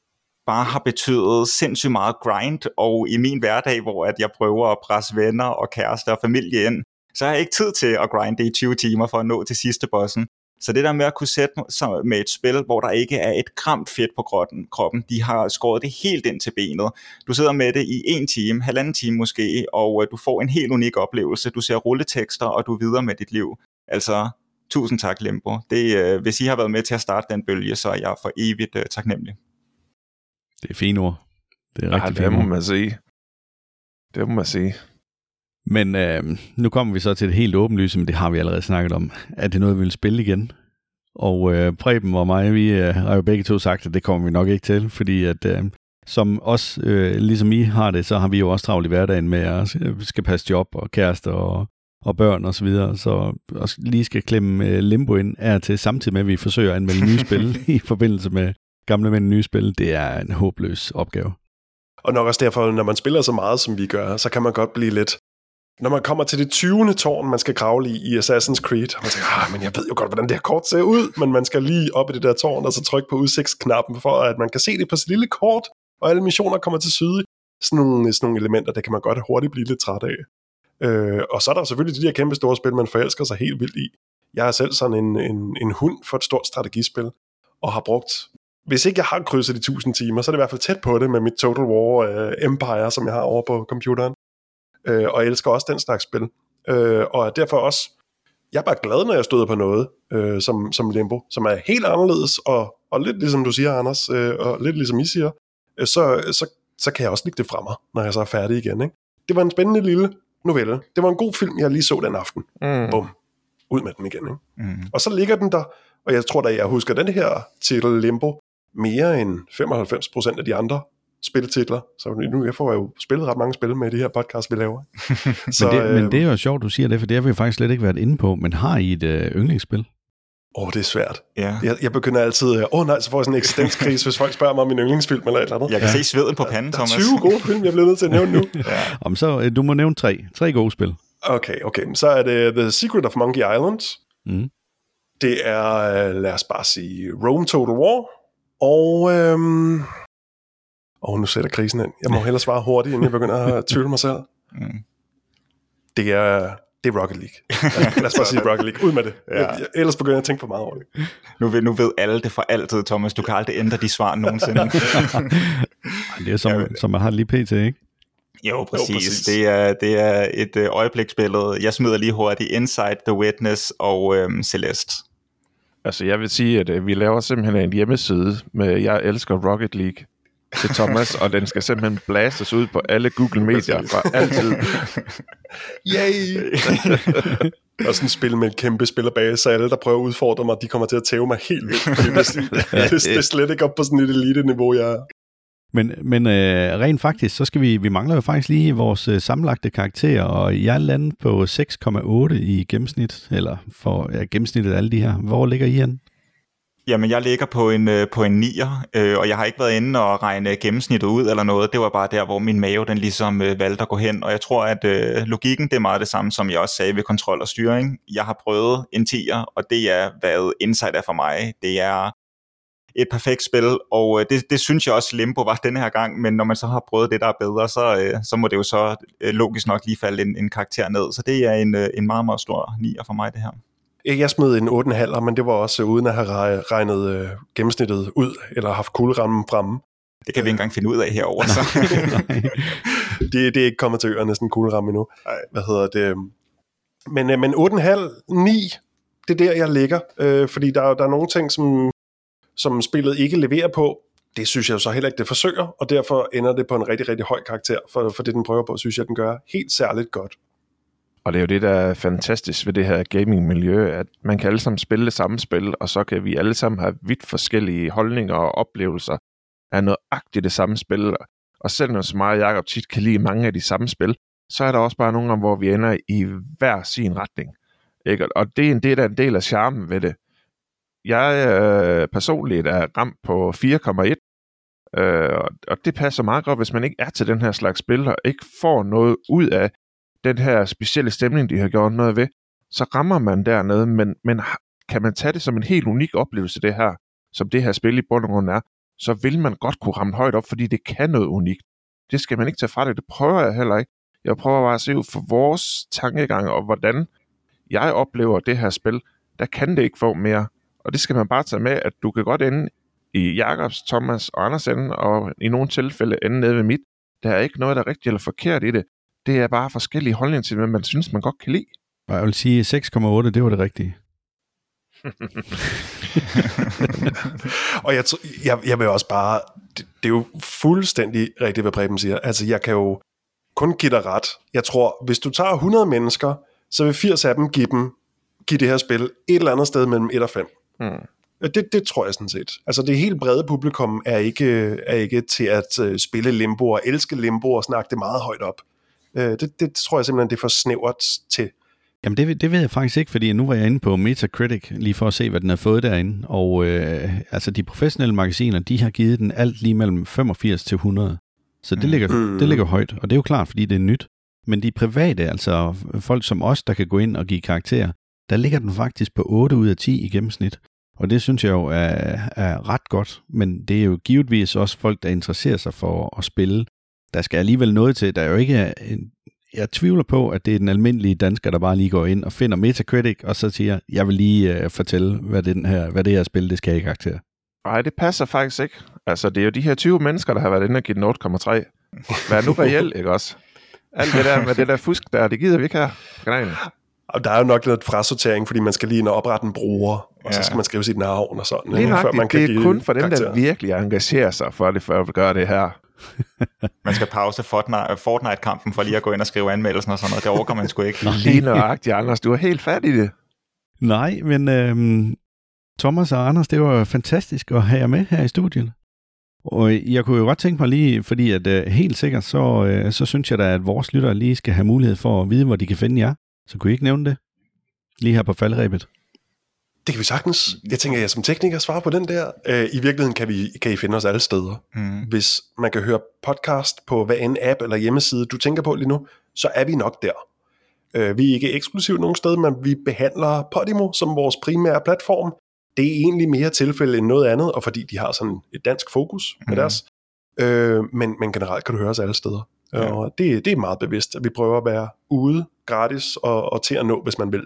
bare har betydet sindssygt meget grind, og i min hverdag, hvor at jeg prøver at presse venner og kærester og familie ind, så har jeg ikke tid til at grinde i 20 timer for at nå til sidste bossen. Så det der med at kunne sætte sig med et spil, hvor der ikke er et gram fedt på kroppen, kroppen, de har skåret det helt ind til benet. Du sidder med det i en time, halvanden time måske, og øh, du får en helt unik oplevelse. Du ser rulletekster, og du er videre med dit liv. Altså, tusind tak Limbo. Det, øh, hvis I har været med til at starte den bølge, så er jeg for evigt øh, taknemmelig. Det er fine ord. Det er rigtig ja, det må man sige. Det må man sige. Men øh, nu kommer vi så til det helt åbenlyse, men det har vi allerede snakket om. Er det noget, vi vil spille igen? Og øh, Preben og mig, vi øh, har jo begge to sagt, at det kommer vi nok ikke til, fordi at øh, som os, øh, ligesom I har det, så har vi jo også travlt i hverdagen med at skal passe job og kærester og, og børn og så videre, så også lige skal klemme øh, limbo ind er til samtidig med, at vi forsøger at anmelde nye spil i forbindelse med gamle mænd nye spil. Det er en håbløs opgave. Og nok også derfor, når man spiller så meget, som vi gør, så kan man godt blive lidt... Når man kommer til det 20. tårn, man skal kravle i i Assassin's Creed, og man tænker, ah, men jeg ved jo godt, hvordan det her kort ser ud, men man skal lige op i det der tårn, og så trykke på udsigtsknappen, for at man kan se det på sit lille kort, og alle missioner kommer til syde. Sådan nogle, sådan nogle elementer, det kan man godt hurtigt blive lidt træt af. Øh, og så er der selvfølgelig de der kæmpe store spil, man forelsker sig helt vildt i. Jeg er selv sådan en, en, en hund for et stort strategispil, og har brugt hvis ikke jeg har krydset de 1000 timer, så er det i hvert fald tæt på det med mit Total War uh, Empire, som jeg har over på computeren. Uh, og jeg elsker også den slags spil. Uh, og er derfor også, jeg er bare glad, når jeg støder på noget, uh, som, som Limbo, som er helt anderledes, og, og lidt ligesom du siger, Anders, uh, og lidt ligesom I siger, uh, så, så, så kan jeg også lægge det fra mig, når jeg så er færdig igen. Ikke? Det var en spændende lille novelle. Det var en god film, jeg lige så den aften. Mm. Bum. Ud med den igen. Ikke? Mm. Og så ligger den der, og jeg tror da, jeg husker den her titel Limbo, mere end 95% af de andre spilletitler. Så nu jeg får jeg jo spillet ret mange spil med de her podcasts, vi laver. Så, men, det, øh, men det er jo sjovt, du siger det, for det har vi faktisk slet ikke været inde på. Men har I et øh, yndlingsspil? Åh, oh, det er svært. Ja. Jeg, jeg begynder altid, åh oh, nej, så får jeg sådan en eksistenskrise, hvis folk spørger mig om min yndlingsfilm eller et eller andet. Jeg kan ja. se sveden på panden, Der er Thomas. 20 gode film, jeg bliver nødt til at nævne nu. ja. Om så, øh, du må nævne tre. Tre gode spil. Okay, okay. Så er det The Secret of Monkey Island. Mm. Det er, øh, lad os bare sige, Rome Total War. Og, øhm... og nu sætter krisen ind. Jeg må hellere svare hurtigt, inden jeg begynder at tvivle mig selv. Mm. Det er, det er Rocket League. Lad os bare sige Rocket League. Ud med det. Ja. Ellers begynder jeg at tænke for meget over det. Nu, ved, nu ved alle det for altid, Thomas. Du kan aldrig ændre de svar nogensinde. Det er som, Ja, ja, som man har lige pt, ikke? jo, præcis. Jo, præcis. Det, er, det er et øh, øjebliksbillede. Jeg smider lige hurtigt Inside, The Witness og øhm, Celeste. Altså, jeg vil sige, at øh, vi laver simpelthen en hjemmeside med Jeg elsker Rocket League til Thomas, og den skal simpelthen blastes ud på alle Google-medier for altid. Yay! og sådan et spil med en kæmpe spillerbase, så alle, der prøver at udfordre mig, de kommer til at tæve mig helt vildt. Det, det, det, det er slet ikke op på sådan et elite-niveau, jeg er. Men, men øh, rent faktisk, så skal vi, vi mangler jo faktisk lige vores øh, sammenlagte karakterer, og jeg lander på 6,8 i gennemsnit, eller for ja, gennemsnittet af alle de her. Hvor ligger I hen? Jamen, jeg ligger på en, øh, på en 9'er, øh, og jeg har ikke været inde og regne gennemsnittet ud eller noget. Det var bare der, hvor min mave den ligesom øh, valgte at gå hen. Og jeg tror, at øh, logikken det er meget det samme, som jeg også sagde ved kontrol og styring. Jeg har prøvet en 10'er, og det er, hvad Insight er for mig. Det er et perfekt spil, og øh, det, det synes jeg også Limbo var denne her gang, men når man så har prøvet det, der er bedre, så, øh, så må det jo så øh, logisk nok lige falde en, en karakter ned. Så det er en, øh, en meget, meget stor nier for mig, det her. Jeg smed en 8,5, men det var også uden at have regnet øh, gennemsnittet ud, eller haft kuglerammen fremme. Det kan vi ikke engang finde ud af herover. Så. det, det er ikke kommet til øerne, sådan en kugleramme endnu. Nej. Hvad hedder det? Men, øh, men 8,5, 9, det er der, jeg ligger. Øh, fordi der, der er nogle ting, som, som spillet ikke leverer på. Det synes jeg så heller ikke, det forsøger, og derfor ender det på en rigtig, rigtig høj karakter. For, for det, den prøver på, synes jeg, den gør helt særligt godt. Og det er jo det, der er fantastisk ved det her gaming-miljø, at man kan alle sammen spille det samme spil, og så kan vi alle sammen have vidt forskellige holdninger og oplevelser af nøjagtigt det samme spil. Og selv når så meget Jacob tit kan lide mange af de samme spil, så er der også bare nogle gange, hvor vi ender i hver sin retning. Ikke? Og det er en del, af en del af charmen ved det. Jeg øh, personligt er ramt på 4,1, øh, og det passer meget godt, hvis man ikke er til den her slags spil, og ikke får noget ud af den her specielle stemning, de har gjort noget ved, så rammer man dernede, men, men kan man tage det som en helt unik oplevelse, det her, som det her spil i bund og grund er, så vil man godt kunne ramme højt op, fordi det kan noget unikt. Det skal man ikke tage fra det, det prøver jeg heller ikke. Jeg prøver bare at se ud for vores tankegang, og hvordan jeg oplever det her spil, der kan det ikke få mere. Og det skal man bare tage med, at du kan godt ende i Jakobs, Thomas og Anders ende, og i nogle tilfælde ende nede ved mit. Der er ikke noget, der er rigtigt eller forkert i det. Det er bare forskellige holdninger til, hvad man synes, man godt kan lide. Jeg vil sige 6,8, det var det rigtige. og jeg, jeg, jeg vil også bare, det, det er jo fuldstændig rigtigt, hvad Preben siger. Altså, jeg kan jo kun give dig ret. Jeg tror, hvis du tager 100 mennesker, så vil 80 af dem give, dem, give det her spil et eller andet sted mellem 1 og 5. Mm. Det, det tror jeg sådan set. Altså det helt brede publikum er ikke, er ikke til at uh, spille limbo og elske limbo og snakke det meget højt op. Uh, det, det tror jeg simpelthen, det er for snævert til. Jamen det, det ved jeg faktisk ikke, fordi nu var jeg inde på Metacritic lige for at se, hvad den har fået derinde. Og øh, altså de professionelle magasiner, de har givet den alt lige mellem 85 til 100. Så det, mm. ligger, mm. det ligger højt, og det er jo klart, fordi det er nyt. Men de private, altså folk som os, der kan gå ind og give karakterer, der ligger den faktisk på 8 ud af 10 i gennemsnit. Og det synes jeg jo er, er ret godt, men det er jo givetvis også folk, der interesserer sig for at spille. Der skal alligevel noget til. Der er jo ikke en, jeg tvivler på, at det er den almindelige dansker, der bare lige går ind og finder Metacritic, og så siger, jeg vil lige uh, fortælle, hvad det, den her, hvad det her spil, det skal have karakter. Nej, det passer faktisk ikke. Altså, det er jo de her 20 mennesker, der har været inde og givet den 8,3. Hvad er nu reelt, ikke også? Alt det der med det der fusk der, det gider vi ikke her kanalen. Og der er jo nok lidt frasortering, fordi man skal lige ind og oprette en bruger, og ja. så skal man skrive sit navn og sådan. Lige nok, før man kan det er kun for dem, der virkelig engagerer sig for det, for at gøre det her. man skal pause Fortnite-kampen for lige at gå ind og skrive anmeldelsen og sådan noget. Det overgår man sgu ikke. lige nøjagtigt, Anders. Du er helt fat i det. Nej, men øhm, Thomas og Anders, det var fantastisk at have jer med her i studiet. Og jeg kunne jo godt tænke mig lige, fordi at øh, helt sikkert, så, øh, så synes jeg da, at vores lyttere lige skal have mulighed for at vide, hvor de kan finde jer. Så kunne I ikke nævne det? Lige her på faldrebet. Det kan vi sagtens. Jeg tænker, at jeg som tekniker svarer på den der. Øh, I virkeligheden kan, vi, kan I finde os alle steder. Mm. Hvis man kan høre podcast på hvad en app eller hjemmeside, du tænker på lige nu, så er vi nok der. Øh, vi er ikke eksklusivt nogen sted, men vi behandler Podimo som vores primære platform. Det er egentlig mere tilfælde end noget andet, og fordi de har sådan et dansk fokus med mm. deres. Øh, men, men generelt kan du høre os alle steder. Ja. Og det, det er meget bevidst, at vi prøver at være ude gratis og, og til at nå, hvis man vil.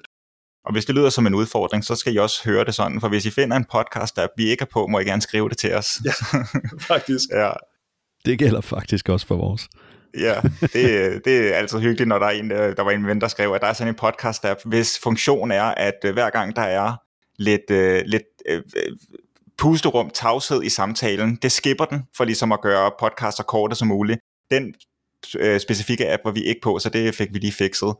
Og hvis det lyder som en udfordring, så skal I også høre det sådan, for hvis I finder en podcast, der vi ikke er på, må I gerne skrive det til os. Ja, faktisk. ja. Det gælder faktisk også for vores. ja, det, det er altid hyggeligt, når der, er en, der var en ven, der skrev, at der er sådan en podcast-app, hvis funktion er, at øh, hver gang der er lidt, uh, lidt uh, pusterum, tavshed i samtalen, det skipper den, for ligesom at gøre podcaster korte som muligt. Den uh, specifikke app var vi ikke på, så det fik vi lige fikset.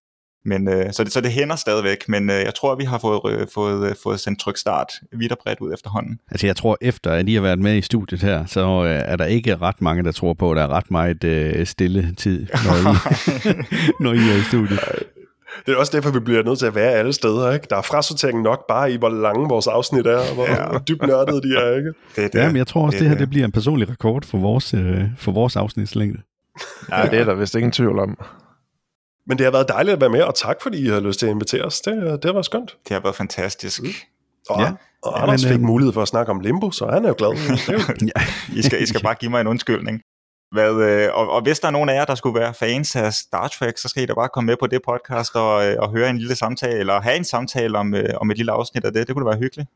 Men, øh, så, det, så det hænder stadigvæk, men øh, jeg tror, vi har fået, øh, fået, øh, fået sendt tryk start vidt og bredt ud efterhånden. Altså jeg tror, efter at I har været med i studiet her, så øh, er der ikke ret mange, der tror på, at der er ret meget øh, stille tid, når I, når I er i studiet. Det er også derfor, vi bliver nødt til at være alle steder, ikke? Der er frasortering nok bare i, hvor lange vores afsnit er, og hvor, ja. dybt nørdede de er, ikke? Det det. Ja, men jeg tror også, det, det her det bliver en personlig rekord for vores, øh, for vores afsnitslængde. Ja, det er der vist ingen tvivl om. Men det har været dejligt at være med, og tak fordi I har lyst til at invitere os. Det, det har været skønt. Det har været fantastisk. Mm. Og, ja. og Anders men, fik øh, mulighed for at snakke om Limbo, så han er jo glad. ja. I, skal, I skal bare give mig en undskyldning. Hvad, øh, og, og hvis der er nogen af jer, der skulle være fans af Star Trek, så skal I da bare komme med på det podcast og, øh, og høre en lille samtale, eller have en samtale om, øh, om et lille afsnit af det. Det kunne da være hyggeligt.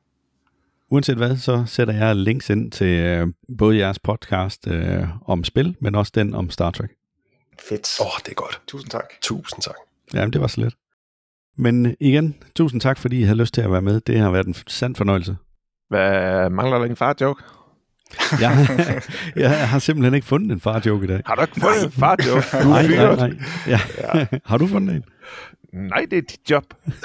Uanset hvad, så sætter jeg links ind til øh, både jeres podcast øh, om spil, men også den om Star Trek. Fedt. Åh, oh, det er godt. Tusind tak. Tusind tak. Jamen, det var så let. Men igen, tusind tak, fordi I havde lyst til at være med. Det har været en sand fornøjelse. Hvad mangler der en far-joke? jeg, jeg har simpelthen ikke fundet en far-joke i dag. Har du ikke fundet en far-joke? Nej, nej, nej. Ja. ja. har du fundet en? Nej, det er dit job. det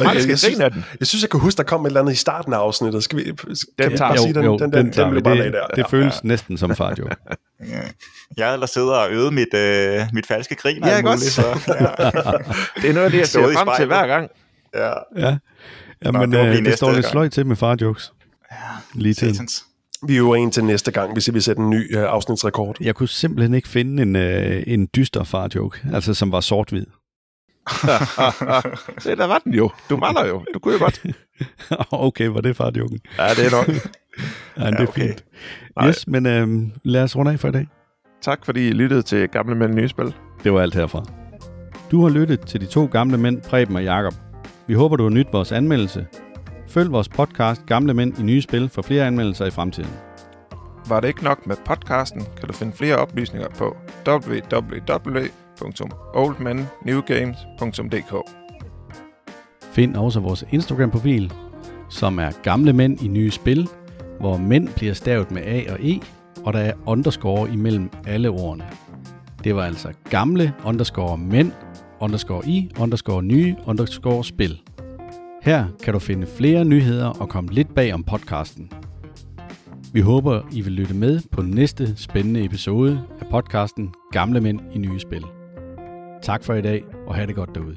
er mig, der skal se den. Jeg synes, jeg kan huske, der kom et eller andet i starten af afsnittet. Skal vi, den tager jo, sige, den, jo, den, den, den, den, den bare det, der. Det føles ja. næsten som far joke. ja. Jeg ellers sidder og øvet mit, øh, mit falske grin. Ja, godt. Så, ja. det er noget af det, jeg ser frem til hver gang. Ja. ja. ja men Nå, det, øh, det står lidt sløjt til med far jokes. Ja, Lige til. Vi er jo en til næste gang, hvis vi sætter en ny uh, afsnitsrekord. Jeg kunne simpelthen ikke finde en, uh, en dyster far joke, altså som var sort-hvid. Se, der var den jo. Du var der jo. Du kunne jo godt. okay, var det fartjoken? Ja, det er nok. ja, det er okay. fint. Yes, men øhm, lad os runde af for i dag. Tak fordi I lyttede til Gamle Mænd Nye Spil. Det var alt herfra. Du har lyttet til de to gamle mænd, Preben og Jakob. Vi håber, du har nydt vores anmeldelse. Følg vores podcast Gamle Mænd i Nye Spil for flere anmeldelser i fremtiden. Var det ikke nok med podcasten, kan du finde flere oplysninger på www www.oldmennewgames.dk Find også vores Instagram-profil, som er Gamle Mænd i Nye Spil, hvor mænd bliver stavet med A og E, og der er underscore imellem alle ordene. Det var altså gamle underscore mænd, underscore i, underscore nye, underscore spil. Her kan du finde flere nyheder og komme lidt bag om podcasten. Vi håber, I vil lytte med på næste spændende episode af podcasten Gamle Mænd i Nye Spil. Tak for i dag, og have det godt derude.